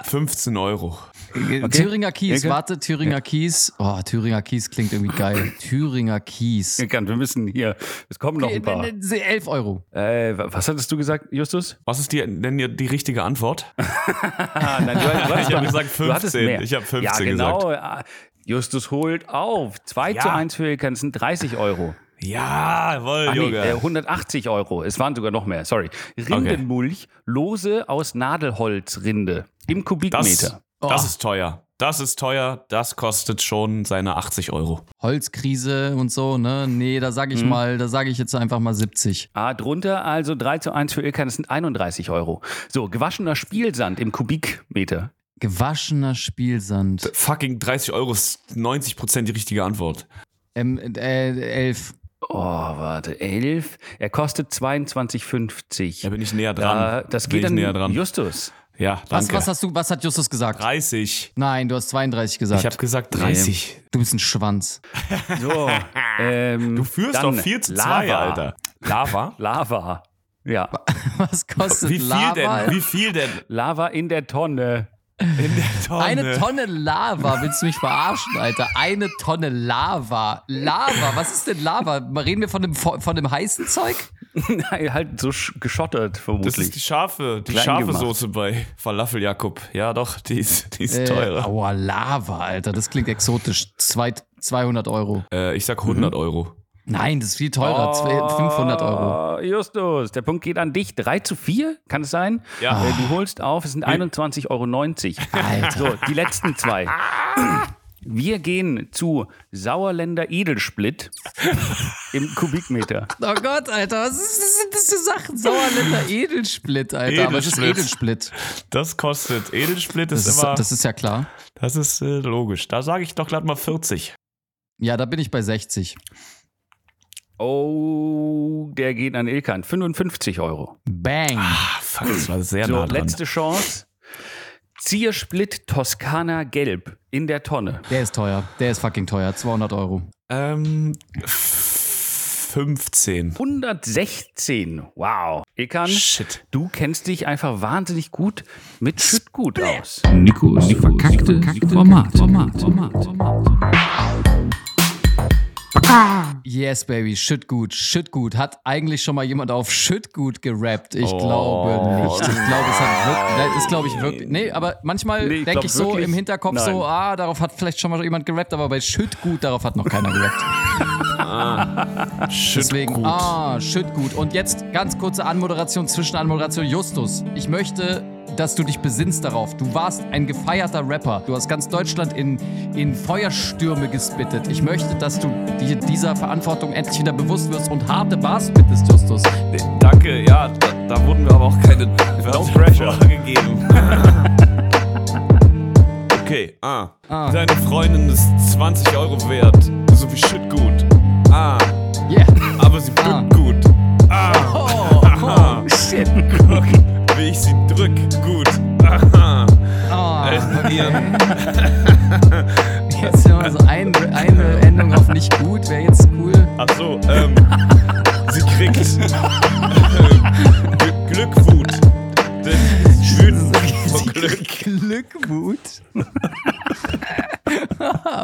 15 Euro. Thüringer Kies, Ilke? warte, Thüringer Kies. Oh, Thüringer Kies klingt irgendwie geil. Thüringer Kies. Wir müssen hier, es kommen noch ein paar. Okay, 11 Euro. Äh, was hattest du gesagt, Justus? Was ist die, denn die richtige Antwort? Nein, du, hast Ich hab doch- gesagt du hattest 15. mehr. Ich hab 15 Ja, genau. Ah, Justus holt auf. 2 Ja. zu 1 für Ilka, das sind 30 Euro. Jawohl, Ach nee, Junge. äh, 180 Euro. Es waren sogar noch mehr, sorry. Rindenmulch, lose aus Nadelholzrinde im Kubikmeter. das Oh. ist teuer. Das ist teuer. Das kostet schon seine 80 Euro. Holzkrise und so, ne? Nee, da sage ich Mhm. mal, da sage ich jetzt einfach mal 70. Ah, drunter also 3 zu 1 für Ilka, das sind 31 Euro. So, gewaschener Spielsand im Kubikmeter. Gewaschener Spielsand. Fucking 30 Euro ist 90% die richtige Antwort. Ähm, äh, 11. Oh, warte, 11. Er kostet 22,50. Da bin ich näher Da, dran. das bin geht ich dann näher dran. Justus. Ja, Was, danke. was hast du, was hat Justus gesagt? 30. Nein, du hast 32 gesagt. Ich habe gesagt 30. du bist ein Schwanz. So, ähm, Du führst doch 4 zu 2, Lava. Alter. Lava? Lava. Ja, Was kostet Wie viel Lava? denn? Wie viel denn? Lava in der Tonne. In der Tonne. Eine Tonne Lava, willst du mich verarschen, Alter? Eine Tonne Lava. Lava, was ist denn Lava? Reden wir von dem, von dem heißen Zeug? Nein, halt so sch- geschottert Das vermutlich. ist die scharfe, die Klein scharfe gemacht. Soße bei Falafel Jakob. Ja, doch, die ist, die ist Äh, teurer. aua, Lava, Alter, das klingt exotisch. Zwei, 200 Euro. Äh, ich sag 100 Mhm. Euro. Nein, das ist viel teurer. Zwei- 500 Euro. Oh, Justus, der Punkt geht an dich. 3 zu 4, kann es sein? Ja. Äh, du holst auf, es sind 21,90 Euro. Alter. So, die letzten zwei. Wir gehen zu Sauerländer Edelsplitt im Kubikmeter. Oh Gott, Alter, was ist, sind das für Sachen? Sauerländer Edelsplit, Alter. Aber es ist Edelsplit. Edelsplit. Das kostet. Edelsplit ist, Das ist, immer. das ist ja klar. das ist äh, logisch. Da sage ich doch glatt mal 40. Ja, da bin ich bei 60. Oh, der geht an Ilkan. 55 Euro. Bang. Ah, fuck, das war sehr So, nah dran. letzte Chance. Ziersplit Toskana Gelb in der Tonne. Der ist teuer. Der ist fucking teuer. 200 Euro. Ähm, 15. 116. Wow. Ilkan, Shit. du kennst dich einfach wahnsinnig gut mit Schüttgut aus. Nikos verkackte Format. Format. Format. Format. Yes, baby. Schüttgut. Schüttgut. Hat eigentlich schon mal jemand auf Schüttgut gerappt? Ich Oh. glaube nicht. Ich glaube, es hat wirklich, nein, das glaube ich wirklich. Nee, aber manchmal Nee, denke ich so wirklich, im Hinterkopf so, nein. ah, darauf hat vielleicht schon mal jemand gerappt, aber bei Schüttgut, darauf hat noch keiner gerappt. Deswegen, Schüttgut. ah, Schüttgut. Und jetzt ganz kurze Anmoderation, Zwischenanmoderation. Justus, ich möchte, dass du dich besinnst darauf. Du warst ein gefeierter Rapper. Du hast ganz Deutschland in, in Feuerstürme gespittet. Ich möchte, dass du dir dieser Verantwortung endlich wieder bewusst wirst und harte Bars bittest, Justus. Danke, ja, da, da wurden mir aber auch keine no pressure gegeben. okay, ah. Ah. Deine Freundin ist 20 Euro wert. So wie Schüttgut. Ah. Yeah. Aber sie Ah. gut. Ah. Oh, shit. Guck, wie ich sie drück. Gut. Aha. Ah, Äh, okay. Jetzt mal so ein, eine Endung auf nicht gut, wäre jetzt cool. Ach so, ähm, sie kriegt Gl- Glückwut. Den Wüten vor Glück. Glückwut.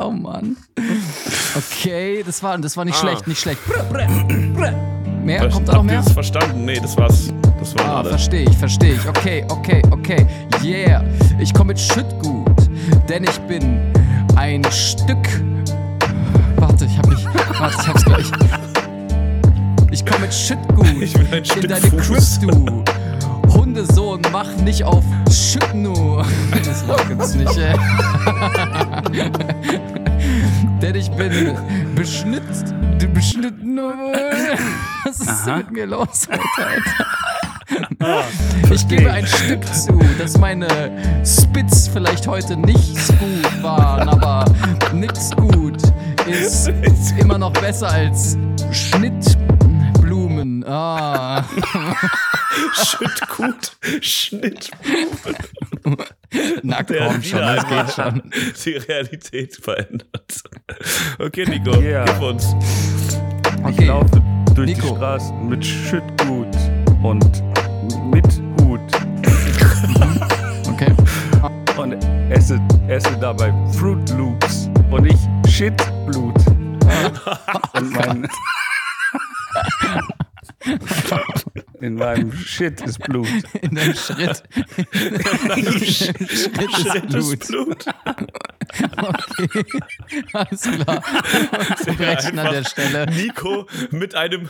oh Mann. Okay, das war, das war nicht Ah. schlecht, nicht schlecht. Brr, brr, brr. Mehr? Kommt da noch Habt mehr? das verstanden? Nee, das war's. Das waren Ah, alle. verstehe ich, verstehe ich. Okay, okay, okay. Yeah. Ich komme mit Schüttgut, denn ich bin ein Stück. Warte, ich hab nicht. Warte, ich hab's gleich. Ich komme mit Schüttgut Ich bin ein in Stück deine Fuß. Du. Hundesohn, mach nicht auf Schüttnu. Das Wort gibt's nicht, ey. Denn ich bin beschnitzt. Beschnitten. Was ist denn Aha. mit mir los heute, Alter? Ich gebe ein Stück zu, dass meine Spits vielleicht heute nicht gut waren, aber nix gut ist immer noch besser als Schnittblumen. Ah. Schüttgut, Schnitt. Na Der komm schon, das geht schon. die Realität verändert. Okay, Nico, Yeah. gib uns. Ich Okay. laufe durch Nico. die Straßen mit Schüttgut und mit Hut Okay. und esse, esse dabei Fruit Loops und ich Shitblut. Und mein In meinem Shit ist Blut. In deinem Schritt. Schritt ist Blut. Blut. Okay. Alles klar. Unterbrechen an der Stelle. Nico mit einem,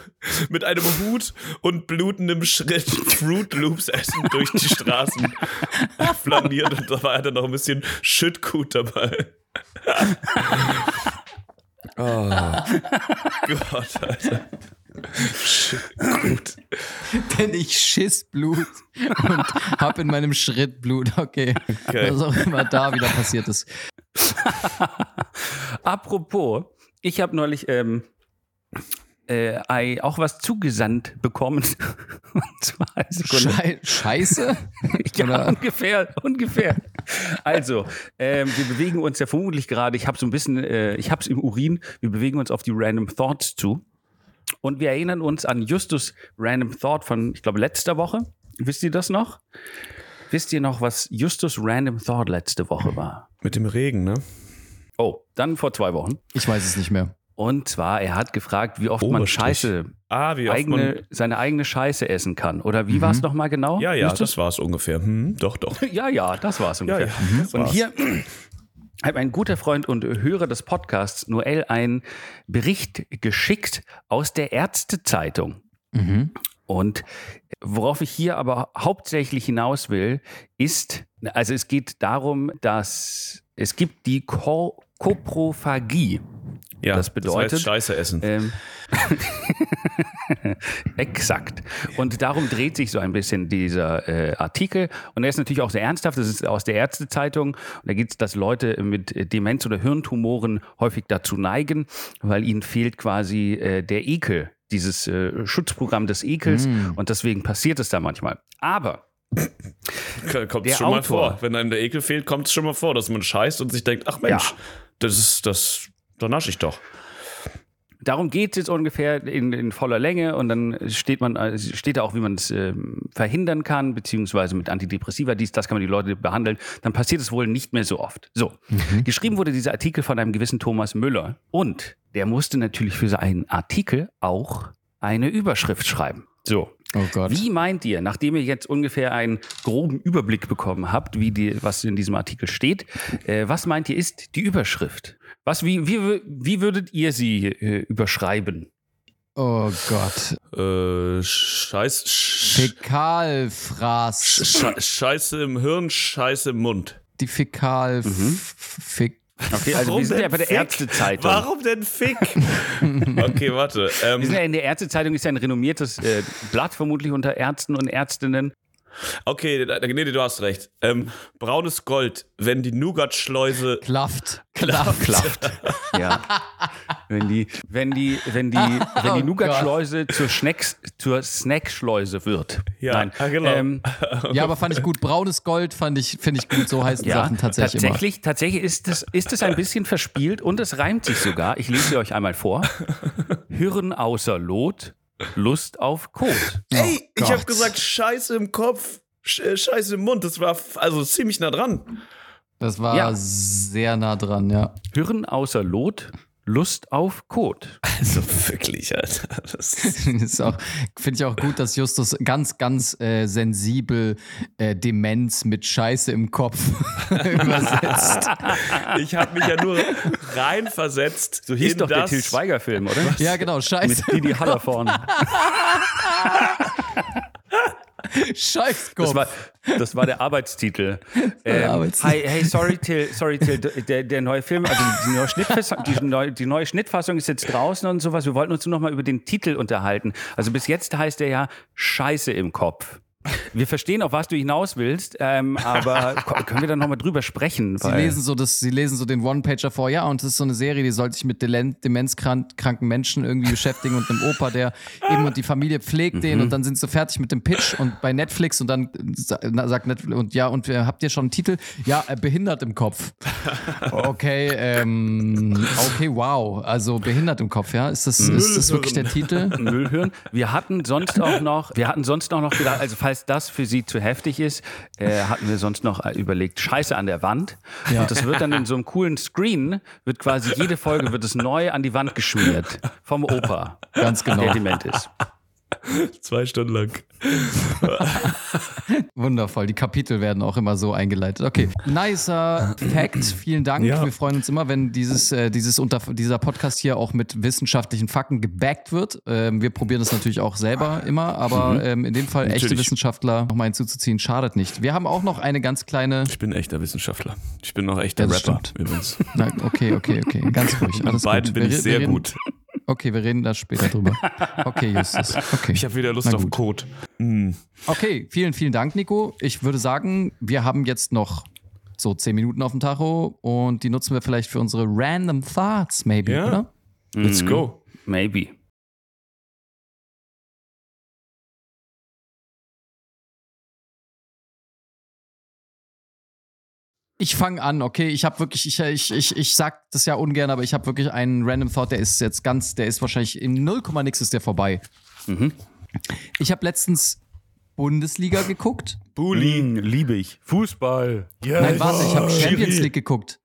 mit einem Hut und blutendem Schritt Fruit Loops essen durch die Straßen flaniert und da war er dann noch ein bisschen Schüttgut dabei. Oh Gott, Alter. Schüttgut. Denn ich schiss Blut und hab in meinem Schritt Blut. Okay. Okay. Was auch immer da wieder passiert ist. Apropos, ich habe neulich ähm, äh, auch was zugesandt bekommen. Schei Scheiße? Ja, Oder- ungefähr, ungefähr. Also, ähm, wir bewegen uns ja vermutlich gerade, ich habe so ein bisschen, äh, ich habe es im Urin, wir bewegen uns auf die Random Thoughts zu. Und wir erinnern uns an Justus Random Thought von, ich glaube, letzter Woche. Wisst ihr das noch? Wisst ihr noch, was Justus Random Thought letzte Woche war? Mit dem Regen, ne? Oh, dann vor zwei Wochen. Ich weiß es nicht mehr. Und zwar, er hat gefragt, wie oft man Oberstrich. Scheiße, Ah, wie oft eigene, man. seine eigene Scheiße essen kann. Oder wie war es nochmal genau? Ja, ja, Justus? das war es ungefähr. Hm, doch, doch. Ja, ja, das war's Ja, ungefähr. ja, das Und war's. hier hat ein guter Freund und Hörer des Podcasts, Noel, einen Bericht geschickt aus der Ärztezeitung. Mhm. Und worauf ich hier aber hauptsächlich hinaus will, ist, also es geht darum, dass es gibt die Ko Koprophagie. Ja, Das bedeutet- heißt Scheiße essen. Ähm, exakt. Und darum dreht sich so ein bisschen dieser äh, Artikel. Und er ist natürlich auch sehr ernsthaft. Das ist aus der Ärztezeitung. Und da geht es, dass Leute mit äh, Demenz oder Hirntumoren häufig dazu neigen, weil ihnen fehlt quasi äh, der Ekel, dieses äh, Schutzprogramm des Ekels. Und deswegen passiert es da manchmal. Aber Kommt der schon mal Autor. vor. Wenn einem der Ekel fehlt, kommt es schon mal vor, dass man scheißt und sich denkt, ach Mensch, Ja. das ist, das, da nasche ich doch. Darum geht es jetzt ungefähr in, in voller Länge und dann steht man, äh, steht da auch, wie man es ähm, verhindern kann, beziehungsweise mit Antidepressiva, dies, das kann man die Leute behandeln. Dann passiert es wohl nicht mehr so oft. So, geschrieben wurde dieser Artikel von einem gewissen Thomas Müller und der musste natürlich für seinen Artikel auch eine Überschrift schreiben. So, Oh Gott. wie meint ihr, nachdem ihr jetzt ungefähr einen groben Überblick bekommen habt, wie die, was in diesem Artikel steht, äh, was meint ihr ist die Überschrift? Was, wie, wie, wie würdet ihr sie äh, überschreiben? Oh Gott. Äh, Scheiß, sch, Fäkalfraß. Sche- Scheiße im Hirn, Scheiße im Mund. Die Fäkal. Fick. Okay, also wir sind ja bei der Ärztezeitung. Warum denn Fick? okay, warte. Wir sind Ähm, ja in der Ärztezeitung, ist ja ein renommiertes äh, Blatt, vermutlich unter Ärzten und Ärztinnen. Okay, da- nee, du hast recht. Ähm, braunes Gold, wenn die Nougat-Schleuse Klafft. Klafft. klafft. ja. Wenn die, wenn die, wenn die, wenn die Oh Nougat-Schleuse zur Snacks, zur Snackschleuse wird. Ja, Nein. ja, genau. Ähm, Ja, aber fand ich gut. Braunes Gold fand ich, finde ich gut. So heißen ja, Sachen tatsächlich, tatsächlich, tatsächlich ist es, ist es ein bisschen verspielt und es reimt sich sogar. Ich lese sie euch einmal vor. Hirn außer Lot, Lust auf Kot. Ey, ich habe gesagt, Scheiße im Kopf, äh, Scheiße im Mund. Das war also ziemlich nah dran. Das war Ja. sehr nah dran, ja. Hirn außer Lot, Lust auf Kot. Also wirklich, Alter. Das ist auch, finde ich auch gut, dass Justus ganz, ganz äh, sensibel äh, Demenz mit Scheiße im Kopf übersetzt. ich habe mich ja nur reinversetzt. So hieß in doch der das, Til Schweiger-Film, oder? Ja, genau, Scheiße. Mit Didi Haller vorne. Scheißkopf. Das war, das war der Arbeitstitel. Ähm, Arbeitstitel. Hi, hey, sorry, Till, sorry, Till, der, der neue Film, also die neue, Schnittfassung, die, neue, die neue Schnittfassung ist jetzt draußen und sowas. Wir wollten uns nur noch mal über den Titel unterhalten. Also bis jetzt heißt er ja Scheiße im Kopf. Wir verstehen, auf was du hinaus willst, ähm, aber können wir da noch mal drüber sprechen? Sie lesen so das, sie lesen so den One-Pager vor, ja, und das ist so eine Serie, die sollte sich mit demenzkranken Menschen irgendwie beschäftigen und einem Opa, der eben und die Familie pflegt den und dann sind sie fertig mit dem Pitch und bei Netflix und dann sagt Netflix und ja, und habt ihr schon einen Titel? Ja, äh, behindert im Kopf. Okay, ähm, okay, wow. Also behindert im Kopf, ja? Ist das, ist das wirklich der Titel? Müll hören. Wir hatten sonst auch noch, wir hatten sonst auch noch gedacht, also falls das für Sie zu heftig ist, äh, hatten wir sonst noch äh, überlegt, Scheiße an der Wand. Ja. Und das wird dann in so einem coolen Screen, wird quasi jede Folge wird es neu an die Wand geschmiert. Vom Opa, Ganz genau. der dement ist. Zwei Stunden lang. Wundervoll. Die Kapitel werden auch immer so eingeleitet. Okay, nicer Fact. Vielen Dank. Ja. Wir freuen uns immer, wenn dieses, äh, dieses unter, dieser Podcast hier auch mit wissenschaftlichen Fakten gebackt wird. Ähm, wir probieren das natürlich auch selber immer, aber ähm, in dem Fall echte Natürlich. Wissenschaftler nochmal hinzuzuziehen, schadet nicht. Wir haben auch noch eine ganz kleine. Ich bin echter Wissenschaftler. Ich bin noch echter Ja, Rapper stimmt. übrigens. Na, okay, okay, okay. Ganz ruhig. Alles beiden bin Wir ich sehr gut. Okay, wir reden da später drüber. Okay, Justus. Okay. Ich habe wieder Lust auf. Code. Mm. Okay, vielen, vielen Dank, Nico. Ich würde sagen, wir haben jetzt noch so zehn Minuten auf dem Tacho und die nutzen wir vielleicht für unsere Random Thoughts, maybe, Ja. oder? Let's Mhm. go. Maybe. Ich fange an, okay. Ich habe wirklich, ich, ich, ich, ich sag das ja ungern, aber ich habe wirklich einen Random Thought, der ist jetzt ganz, der ist wahrscheinlich im 0, nix ist der vorbei. Mhm. Ich habe letztens Bundesliga geguckt. Bully. Mm, liebe ich. Fußball. Nein, warte, ich habe Champions. League geguckt.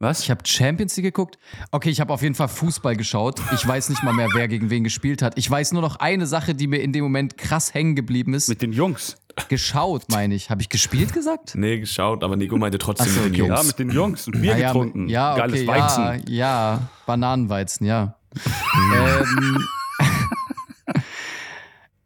Was? Ich habe Champions League geguckt. Okay, ich habe auf jeden Fall Fußball geschaut. Ich weiß nicht mal mehr, wer gegen wen gespielt hat. Ich weiß nur noch eine Sache, die mir in dem Moment krass hängen geblieben ist. Mit den Jungs. geschaut, meine ich. Habe ich gespielt gesagt? Nee, geschaut, aber Nico meinte trotzdem so, mit den. Jungs. Ja, mit den Jungs. Und Bier Ah, ja, getrunken. Ja, Geiles okay, Weizen. Ja, ja, Bananenweizen, ja. ähm,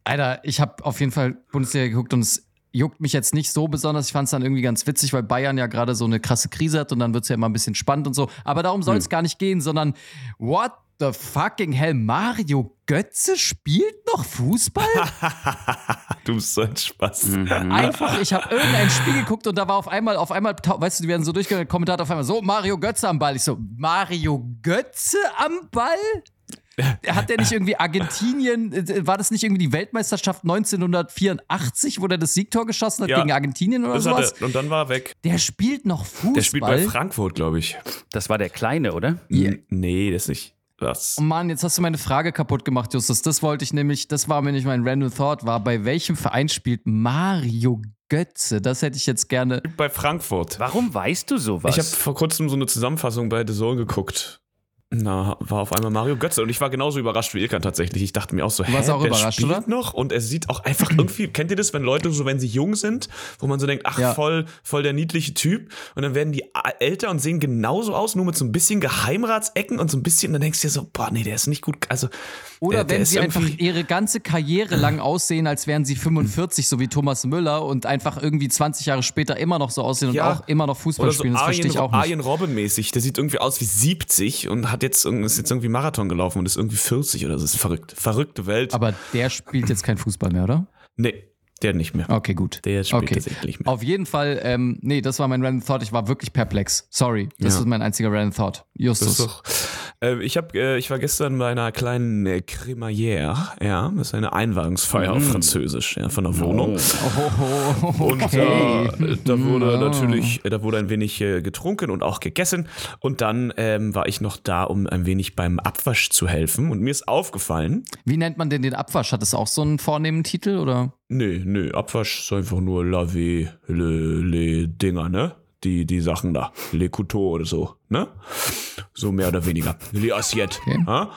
Alter, ich habe auf jeden Fall Bundesliga geguckt und es juckt mich jetzt nicht so besonders. Ich fand es dann irgendwie ganz witzig, weil Bayern ja gerade so eine krasse Krise hat und dann wird es ja immer ein bisschen spannend und so. Aber darum soll es Hm. gar nicht gehen, sondern what the fucking hell? Mario Götze spielt noch Fußball? Du bist so ein Spaß. Mhm. Einfach, ich habe irgendein Spiel geguckt und da war auf einmal, auf einmal, weißt du, die werden so durchgegangen, Kommentator auf einmal so, Mario Götze am Ball. Ich so, Mario Götze am Ball? Hat der nicht irgendwie Argentinien, äh, war das nicht irgendwie die Weltmeisterschaft 1984, wo der das Siegtor geschossen hat Ja. gegen Argentinien oder Das sowas? und dann war er weg. Der spielt noch Fußball. Der spielt bei Frankfurt, glaube ich. Das war der Kleine, oder? Ja. N- Nee, das nicht. Was? Oh Mann, jetzt hast du meine Frage kaputt gemacht, Justus. Das wollte ich nämlich, das war mir nicht mein Random Thought, war, bei welchem Verein spielt Mario Götze? Das hätte ich jetzt gerne. Bei Frankfurt. Warum weißt du sowas? Ich habe vor kurzem so eine Zusammenfassung bei The Zone geguckt. Na, war auf einmal Mario Götze und ich war genauso überrascht wie Ilkan tatsächlich. Ich dachte mir auch so, hä, auch der spielt oder? noch und er sieht auch einfach irgendwie, kennt ihr das, wenn Leute so, wenn sie jung sind, wo man so denkt, ach, Ja. voll, voll der niedliche Typ und dann werden die älter und sehen genauso aus, nur mit so ein bisschen Geheimratsecken und so ein bisschen, dann denkst du dir so, boah, nee, der ist nicht gut, also Oder der, der wenn ist sie einfach ihre ganze Karriere lang aussehen, als wären sie 45, so wie Thomas Müller und einfach irgendwie 20 Jahre später immer noch so aussehen Ja. und auch immer noch Fußball Oder so spielen. Das verstehe ich auch nicht. Arjen Robben mäßig. Der sieht irgendwie aus wie 70 und hat jetzt, ist jetzt irgendwie Marathon gelaufen und ist irgendwie 40 oder so. Das ist verrückt. Verrückte Welt. Aber der spielt jetzt kein Fußball mehr, oder? nee. Der nicht mehr. Okay, gut. Der spielt okay. tatsächlich nicht mehr. Auf jeden Fall, ähm, nee, das war mein Random Thought. Ich war wirklich perplex. Sorry. Das Ja. ist mein einziger Random Thought. Das Justus. doch, äh, ich, hab, äh, ich war gestern bei einer kleinen äh, Crémaillère, ja, das ist eine Einweihungsfeier auf Französisch, ja, von der Wohnung. Oh, Und okay. äh, da wurde Ja. natürlich, äh, da wurde ein wenig äh, getrunken und auch gegessen. Und dann ähm, war ich noch da, um ein wenig beim Abwasch zu helfen. Und mir ist aufgefallen, Wie nennt man denn den Abwasch? Hat es auch so einen vornehmen Titel oder? Nee, nee, Abwasch ist einfach nur laver le, le Dinger, ne? Die, die Sachen da, le couteaux oder so, ne? So mehr oder weniger. Le assiette. Okay. Ja?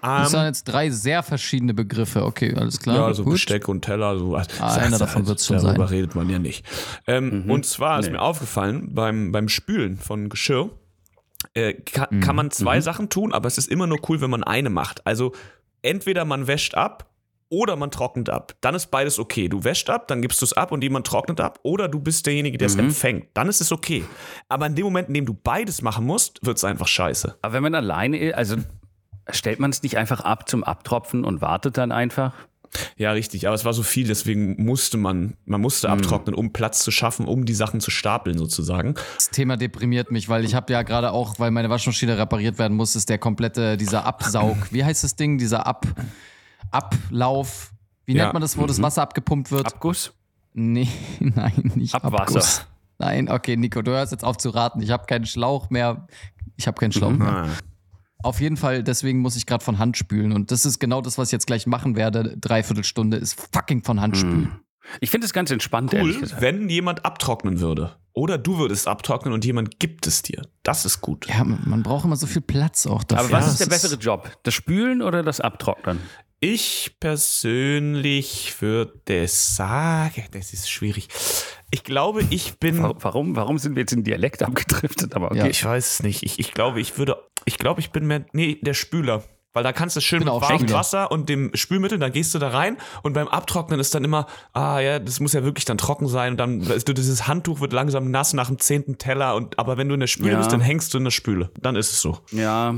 Das Ähm, sind jetzt drei sehr verschiedene Begriffe. Okay, alles klar. Ja, so gut. Besteck und Teller, so was. Ah, einer davon wird's schon Darüber sein. redet man ja nicht. Ähm, Und zwar ist mir aufgefallen, beim, beim Spülen von Geschirr äh, kann, Mhm. kann man zwei Sachen tun, aber es ist immer nur cool, wenn man eine macht. Also entweder man wäscht ab oder man trocknet ab. Dann ist beides okay. Du wäscht ab, dann gibst du es ab und jemand trocknet ab. Oder du bist derjenige, der es empfängt. Dann ist es okay. Aber in dem Moment, in dem du beides machen musst, wird es einfach scheiße. Aber wenn man alleine ist, also stellt man es nicht einfach ab zum Abtropfen und wartet dann einfach? Ja, richtig. Aber es war so viel, deswegen musste man, man musste abtrocknen, um Platz zu schaffen, um die Sachen zu stapeln sozusagen. Das Thema deprimiert mich, weil ich habe ja gerade auch, weil meine Waschmaschine repariert werden muss, ist der komplette, dieser Absaug, wie heißt das Ding, dieser Ab, Ablauf, wie Ja. nennt man das, wo das Wasser abgepumpt wird? Abguss? nee, nein, nicht Abwasser. Abguss. Nein, okay, Nico, du hörst jetzt auf zu raten. Ich habe keinen Schlauch mehr. Ich habe keinen Schlauch Mhm. mehr. Auf jeden Fall, deswegen muss ich gerade von Hand spülen. Und das ist genau das, was ich jetzt gleich machen werde. Dreiviertel Stunde ist fucking von Hand spülen. Ich finde es ganz entspannt, Cool, wenn jemand abtrocknen würde. Oder du würdest abtrocknen und jemand gibt es dir. Das ist gut. Ja, man braucht immer so viel Platz auch dafür. Aber was ist Das der bessere Job? Das Spülen oder das Abtrocknen? Ich persönlich würde sagen, das ist schwierig. Ich glaube, ich bin. Wa- Warum, warum sind wir jetzt in Dialekt abgedriftet? Aber okay. Ja. Ich weiß es nicht. Ich, ich glaube, ich würde. Ich glaube, ich bin mehr. Nee, der Spüler. Weil da kannst du schön Genau, mit warmem. Wasser und dem Spülmittel, dann gehst du da rein und beim Abtrocknen ist dann immer, ah ja, das muss ja wirklich dann trocken sein und dann, dieses Handtuch wird langsam nass nach dem zehnten Teller und, aber wenn du in der Spüle Ja. bist, dann hängst du in der Spüle. Dann ist es so. Ja.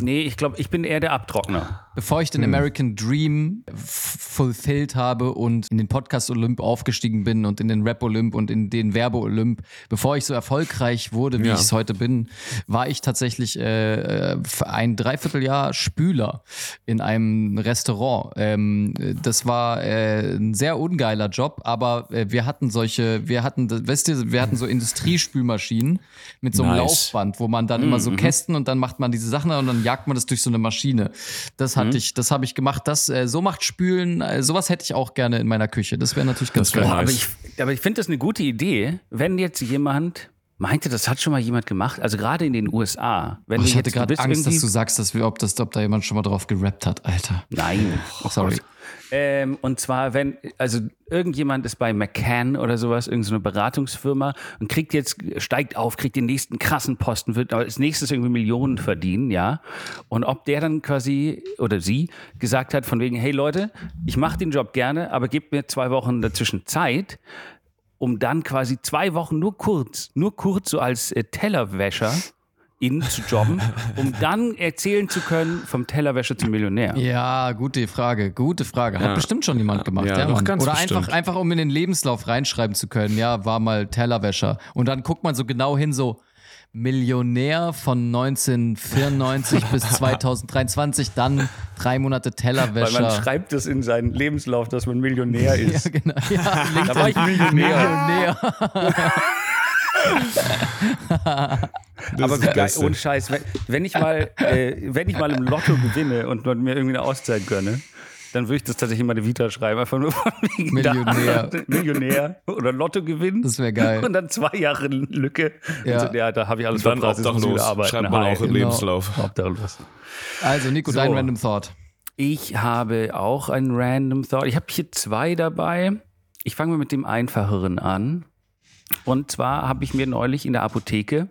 Nee, ich glaube, ich bin eher der Abtrockner. Bevor ich den Hm. American Dream fulfilled habe und in den Podcast Olymp aufgestiegen bin und in den Rap Olymp und in den Werbe Olymp, bevor ich so erfolgreich wurde, wie Ja. ich es heute bin, war ich tatsächlich äh, äh, ein Dreivierteljahr Spüler in einem Restaurant. Ähm, das war äh, ein sehr ungeiler Job, aber äh, wir hatten solche, wir hatten, weißt du, wir hatten so Industriespülmaschinen mit so einem Nice. Laufband, wo man dann immer so Kästen und dann macht man diese Sachen und dann jagt man das durch so eine Maschine. Das hatte ich, das habe ich gemacht. Das äh, so macht Spülen, äh, sowas hätte ich auch gerne in meiner Küche. Das wäre natürlich ganz Das geil. Aber ich, aber ich finde das eine gute Idee, wenn jetzt jemand meinte, das hat schon mal jemand gemacht, also gerade in den USA. Wenn Oh, ich hatte gerade Angst, dass du sagst, dass wir, ob, das, ob da jemand schon mal drauf gerappt hat, Alter. Nein, Sorry. Ähm, und zwar, wenn, also irgendjemand ist bei McCann oder sowas, irgendeine Beratungsfirma und kriegt jetzt, steigt auf, kriegt den nächsten krassen Posten, wird als nächstes irgendwie Millionen verdienen, ja. Und ob der dann quasi oder sie gesagt hat, von wegen, hey Leute, ich mache den Job gerne, aber gebt mir zwei Wochen dazwischen Zeit, um dann quasi zwei Wochen nur kurz, nur kurz so als äh, Tellerwäscher in zu jobben, um dann erzählen zu können, vom Tellerwäscher zum Millionär. Ja, gute Frage, gute Frage. Hat Ja. bestimmt schon jemand gemacht, Ja, ja, Oder bestimmt. einfach, einfach, um in den Lebenslauf reinschreiben zu können, ja, war mal Tellerwäscher. Und dann guckt man so genau hin, so Millionär von 1994 bis 2023, dann drei Monate Weil man schreibt es in seinen Lebenslauf, dass man Millionär Ja, ist. genau. Ja, Da war ich Millionär. Millionär. Aber ohne Scheiß, wenn, wenn ich mal, äh, wenn ich mal im Lotto gewinne und mir irgendwie eine Auszeit gönne, dann würde ich das tatsächlich in meine Vita schreiben. Einfach nur von wegen Millionär. Da, Millionär oder Lotto gewinnen. Das wäre geil. Und dann zwei Jahre Lücke. Ja. Und so, ja da habe ich alles Dann muss ich obdachlos. arbeiten. Schreibt man Hi. auch im Genau. Lebenslauf. Obdachlos. Also, Nico, So. dein Random Thought. Ich habe auch einen Random Thought. Ich habe hier zwei dabei. Ich fange mal mit dem einfacheren an. Und zwar habe ich mir neulich in der Apotheke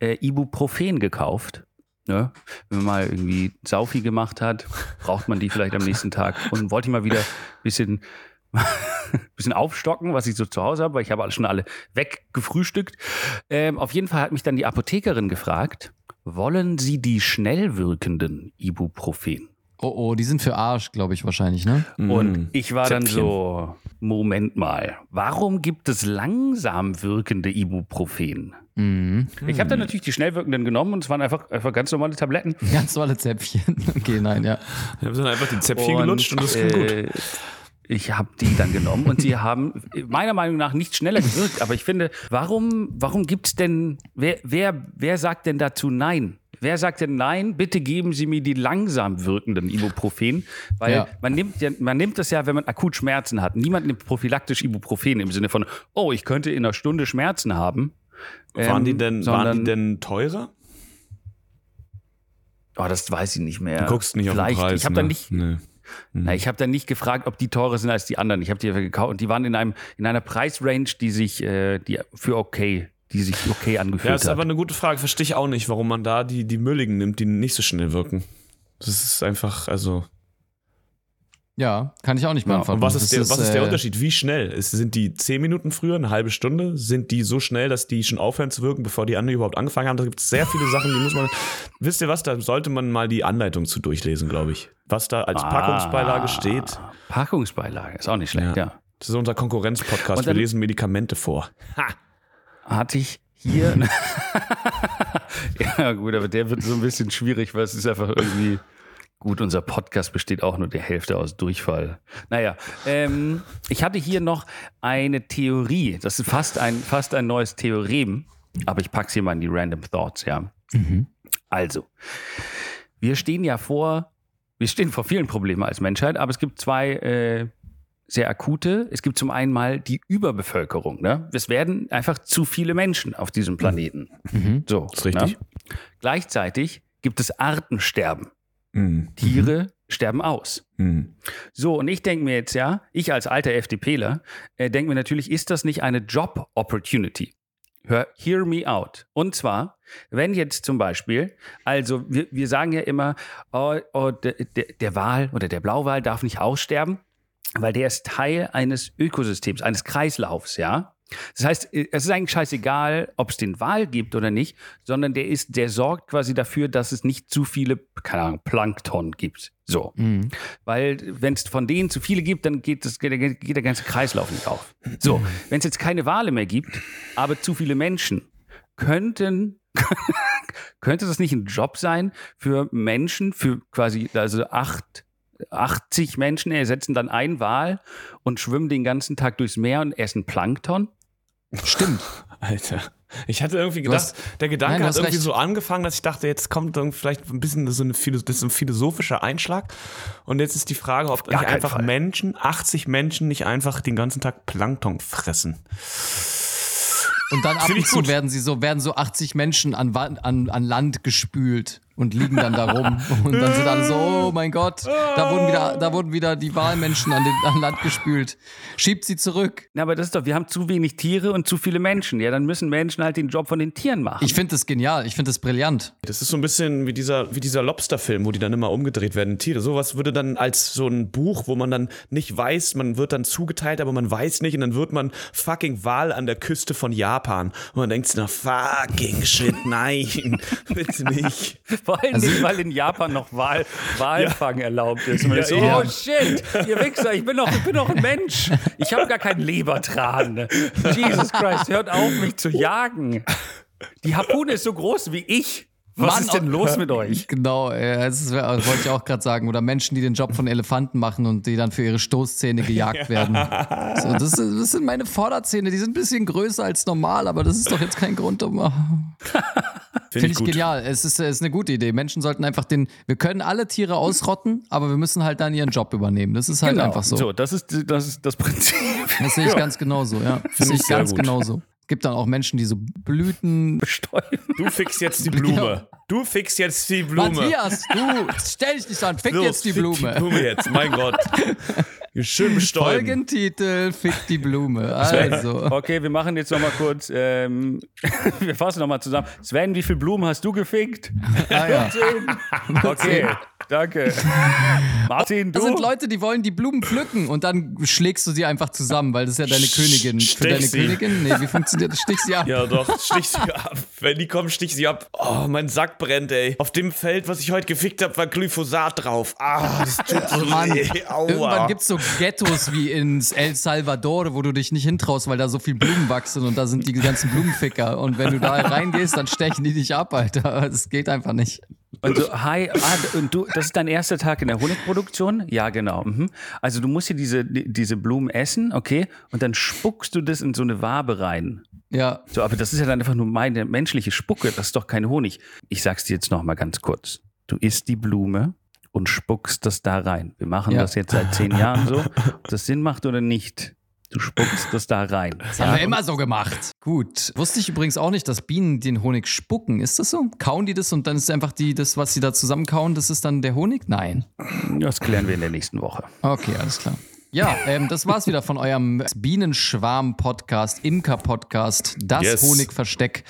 äh, Ibuprofen gekauft. Ne? Wenn man mal irgendwie Saufi gemacht hat, braucht man die vielleicht am nächsten Tag. Und wollte ich mal wieder ein bisschen, bisschen aufstocken, was ich so zu Hause habe, weil ich habe schon alle weggefrühstückt. Ähm, auf jeden Fall hat mich dann die Apothekerin gefragt, wollen Sie die schnell wirkenden Ibuprofen? Oh, oh, die sind für Arsch, glaube ich, wahrscheinlich, ne? Und ich war dann Zäpfchen. so, Moment mal, warum gibt es langsam wirkende Ibuprofen? Mhm. Ich habe dann natürlich die schnell wirkenden genommen und es waren einfach, einfach ganz normale Tabletten. Ganz tolle Zäpfchen. Okay, nein, ja. Ich habe dann einfach die Zäpfchen gelutscht und das ging gut. äh, Ich habe die dann genommen und sie haben meiner Meinung nach nicht schneller gewirkt. Aber ich finde, warum, warum gibt es denn, wer, wer, wer sagt denn dazu Nein? Wer sagt denn nein, bitte geben Sie mir die langsam wirkenden Ibuprofen? Weil Ja. man, nimmt ja, man nimmt das ja, wenn man akut Schmerzen hat. Niemand nimmt prophylaktisch Ibuprofen im Sinne von, oh, ich könnte in einer Stunde Schmerzen haben. Waren Ähm, die denn, waren die denn teurer? Oh, das weiß ich nicht mehr. Du guckst nicht auf den Vielleicht. Preis. Ich habe ne? dann nicht, Nee. Na, ich habe dann nicht gefragt, ob die teurer sind als die anderen. Ich habe die einfach gekauft und die waren in einem in einer Preisrange, die sich äh, die für okay, die sich okay angefühlt Ja, ist hat. aber eine gute Frage. Verstehe ich auch nicht, warum man da die, die Mülligen nimmt, die nicht so schnell wirken. Das ist einfach, also. Ja, kann ich auch nicht Ja, beantworten. und was ist, der, was ist der äh, Unterschied? Wie schnell? Ist, sind die 10 Minuten früher, eine halbe Stunde? Sind die so schnell, dass die schon aufhören zu wirken, bevor die anderen überhaupt angefangen haben? Da gibt es sehr viele Sachen, die muss man. Wisst ihr was? Da sollte man mal die Anleitung zu durchlesen, glaube ich. Was da als Packungsbeilage steht. Packungsbeilage ist auch nicht schlecht, ja. Das ist unser Konkurrenzpodcast. Wir lesen Medikamente vor. Hatte ich hier. ja, gut, aber der wird so ein bisschen schwierig, weil es ist einfach irgendwie. Gut, unser Podcast besteht auch nur der Hälfte aus Durchfall. Naja, ähm, ich hatte hier noch eine Theorie. Das ist fast ein, fast ein neues Theorem, aber ich pack's hier mal in die Random Thoughts, ja. Also, wir stehen ja vor, wir stehen vor vielen Problemen als Menschheit, aber es gibt zwei äh, sehr akute. Es gibt zum einen mal die Überbevölkerung. Ne? Es werden einfach zu viele Menschen auf diesem Planeten. So, Ist richtig. Ne? Gleichzeitig gibt es Artensterben. Mhm. Tiere sterben aus. Mhm. So, und ich denke mir jetzt ja, ich als alter FDPler, äh, denke mir natürlich, ist das nicht eine Job-Opportunity? Hör, hear me out. Und zwar, wenn jetzt zum Beispiel, also wir, wir sagen ja immer, oh, oh, der, der, der Wal oder der Blauwal darf nicht aussterben, weil der ist Teil eines Ökosystems, eines Kreislaufs, ja. Das heißt, es ist eigentlich scheißegal, ob es den Wal gibt oder nicht, sondern der ist, der sorgt quasi dafür, dass es nicht zu viele, keine Ahnung, Plankton gibt. So. Mhm. Weil wenn es von denen zu viele gibt, dann geht, das, geht, der- geht der ganze Kreislauf nicht auf. So, wenn es jetzt keine Wale mehr gibt, aber zu viele Menschen, könnten, könnte das nicht ein Job sein für Menschen, für quasi, also acht, 80 Menschen ersetzen dann einen Wal und schwimmen den ganzen Tag durchs Meer und essen Plankton? Stimmt. Alter. Ich hatte irgendwie gedacht, hast- der Gedanke Nein, hat irgendwie recht. so angefangen, dass ich dachte, jetzt kommt dann vielleicht ein bisschen so, eine, ist ein philosophischer Einschlag. Und jetzt ist die Frage, ob nicht einfach Fall. Menschen, 80 Menschen, nicht einfach den ganzen Tag Plankton fressen. Und dann ab und zu gut. werden sie so, werden so 80 Menschen an, an, an Land gespült und liegen dann da rum. Und dann sind alle so, oh mein Gott, da wurden wieder, da wurden wieder die Wahlmenschen an, den, an Land gespült. Schiebt sie zurück. Na, aber das ist doch, wir haben zu wenig Tiere und zu viele Menschen. Ja, dann müssen Menschen halt den Job von den Tieren machen. Ich finde das genial, ich finde das brillant. Das ist so ein bisschen wie dieser, wie dieser Lobster-Film, wo die dann immer umgedreht werden, Tiere. Sowas würde dann als so ein Buch, wo man dann nicht weiß, man wird dann zugeteilt, aber man weiß nicht und dann wird man fucking Wal an der Küste von Japan. Und man denkt sich, na fucking shit, nein, bitte nicht. Vor allem Also- nicht, weil in Japan noch Wal, Walfang erlaubt ist. Ja, so, ja. oh shit, ihr Wichser, ich bin doch, ich bin doch ein Mensch. Ich habe gar keinen Lebertran. Jesus Christ, hört auf, mich zu jagen. Die Harpune ist so groß wie ich. Was Mann, ist denn los mit euch? Genau, äh, das das wollte ich auch gerade sagen. Oder Menschen, die den Job von Elefanten machen und die dann für ihre Stoßzähne gejagt werden. So, das, das sind meine Vorderzähne, die sind ein bisschen größer als normal, aber das ist doch jetzt kein Grund, um. Finde ich, genial. Es ist, ist eine gute Idee. Menschen sollten einfach den. Wir können alle Tiere ausrotten, aber wir müssen halt dann ihren Job übernehmen. Das ist halt einfach so. Genau. So, das ist, das ist das Prinzip. Das sehe ich ganz genauso, ja. Das sehe ich ich ganz gut. genauso. Es gibt dann auch Menschen, die so Blüten. Bestäuben. Du fixst jetzt die Blume. Du fixst jetzt die Blume. Matthias, du stell dich nicht an, fick So, jetzt die fick Blume. Die Blume jetzt, mein Gott. Schön bestäuben. Folgentitel, fick die Blume. Also. Okay, wir machen jetzt nochmal kurz, ähm, wir fassen nochmal zusammen. Sven, wie viele Blumen hast du gefickt? Ah, ja. Okay, danke. Martin, du? Das sind Leute, die wollen die Blumen pflücken und dann schlägst du sie einfach zusammen, weil das ist ja deine Königin. Für Stich deine sie. Königin? Nee, wie funktioniert das? Stich sie ab. Ja, doch, stich sie ab. Wenn die kommen, stich sie ab. Oh, mein Sack brennt, ey. Auf dem Feld, was ich heute gefickt habe, war Glyphosat drauf. Ah, das tut so Mann, weh. Aua. irgendwann gibt's so Ghettos wie ins El Salvador, wo du dich nicht hintraust, weil da so viel Blumen wachsen und da sind die ganzen Blumenficker. Und wenn du da reingehst, dann stechen die dich ab, Alter. Das geht einfach nicht. Und so, hi, ah, und du, das ist dein erster Tag in der Honigproduktion? Ja, genau. Mhm. Also du musst hier diese, diese Blumen essen, okay, und dann spuckst du das in so eine Wabe rein. Ja, So, aber das ist ja dann einfach nur meine menschliche Spucke, das ist doch kein Honig. Ich sag's dir jetzt noch mal ganz kurz. Du isst die Blume und spuckst das da rein. Wir machen Ja. das jetzt seit zehn Jahren so. Ob das Sinn macht oder nicht, du spuckst das da rein. das haben wir immer so gemacht. Gut. Wusste ich übrigens auch nicht, dass Bienen den Honig spucken. Ist das so? Kauen die das und dann ist einfach die, das, was sie da zusammenkauen, das ist dann der Honig? Nein. Das klären wir in der nächsten Woche. Okay, alles klar. Ja, ähm, das war's wieder von eurem Bienenschwarm-Podcast, Imker-Podcast, das Yes. Honigversteck.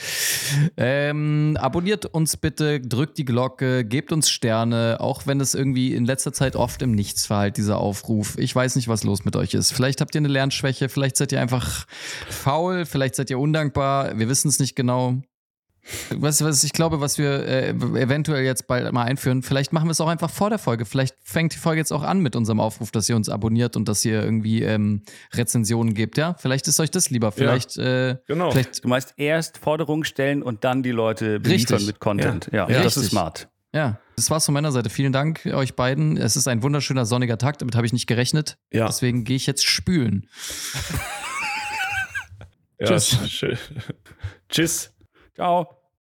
Ähm, abonniert uns bitte, drückt die Glocke, gebt uns Sterne, auch wenn es irgendwie in letzter Zeit oft im Nichts verhallt, dieser Aufruf. Ich weiß nicht, was los mit euch ist. Vielleicht habt ihr eine Lernschwäche, vielleicht seid ihr einfach faul, vielleicht seid ihr undankbar, wir wissen es nicht genau. Was, was ich glaube, was wir äh, eventuell jetzt bald mal einführen, vielleicht machen wir es auch einfach vor der Folge. Vielleicht fängt die Folge jetzt auch an mit unserem Aufruf, dass ihr uns abonniert und dass ihr irgendwie ähm, Rezensionen gebt, ja? Vielleicht ist euch das lieber. Vielleicht, äh, Genau. vielleicht, Du meinst erst Forderungen stellen und dann die Leute beliefern mit Content. Ja, Ja. das ist smart. ja. Das war's von meiner Seite. Vielen Dank euch beiden. Es ist ein wunderschöner sonniger Tag, damit habe ich nicht gerechnet. Ja. Deswegen gehe ich jetzt spülen. Ja, Tschüss. Tschüss. Ciao.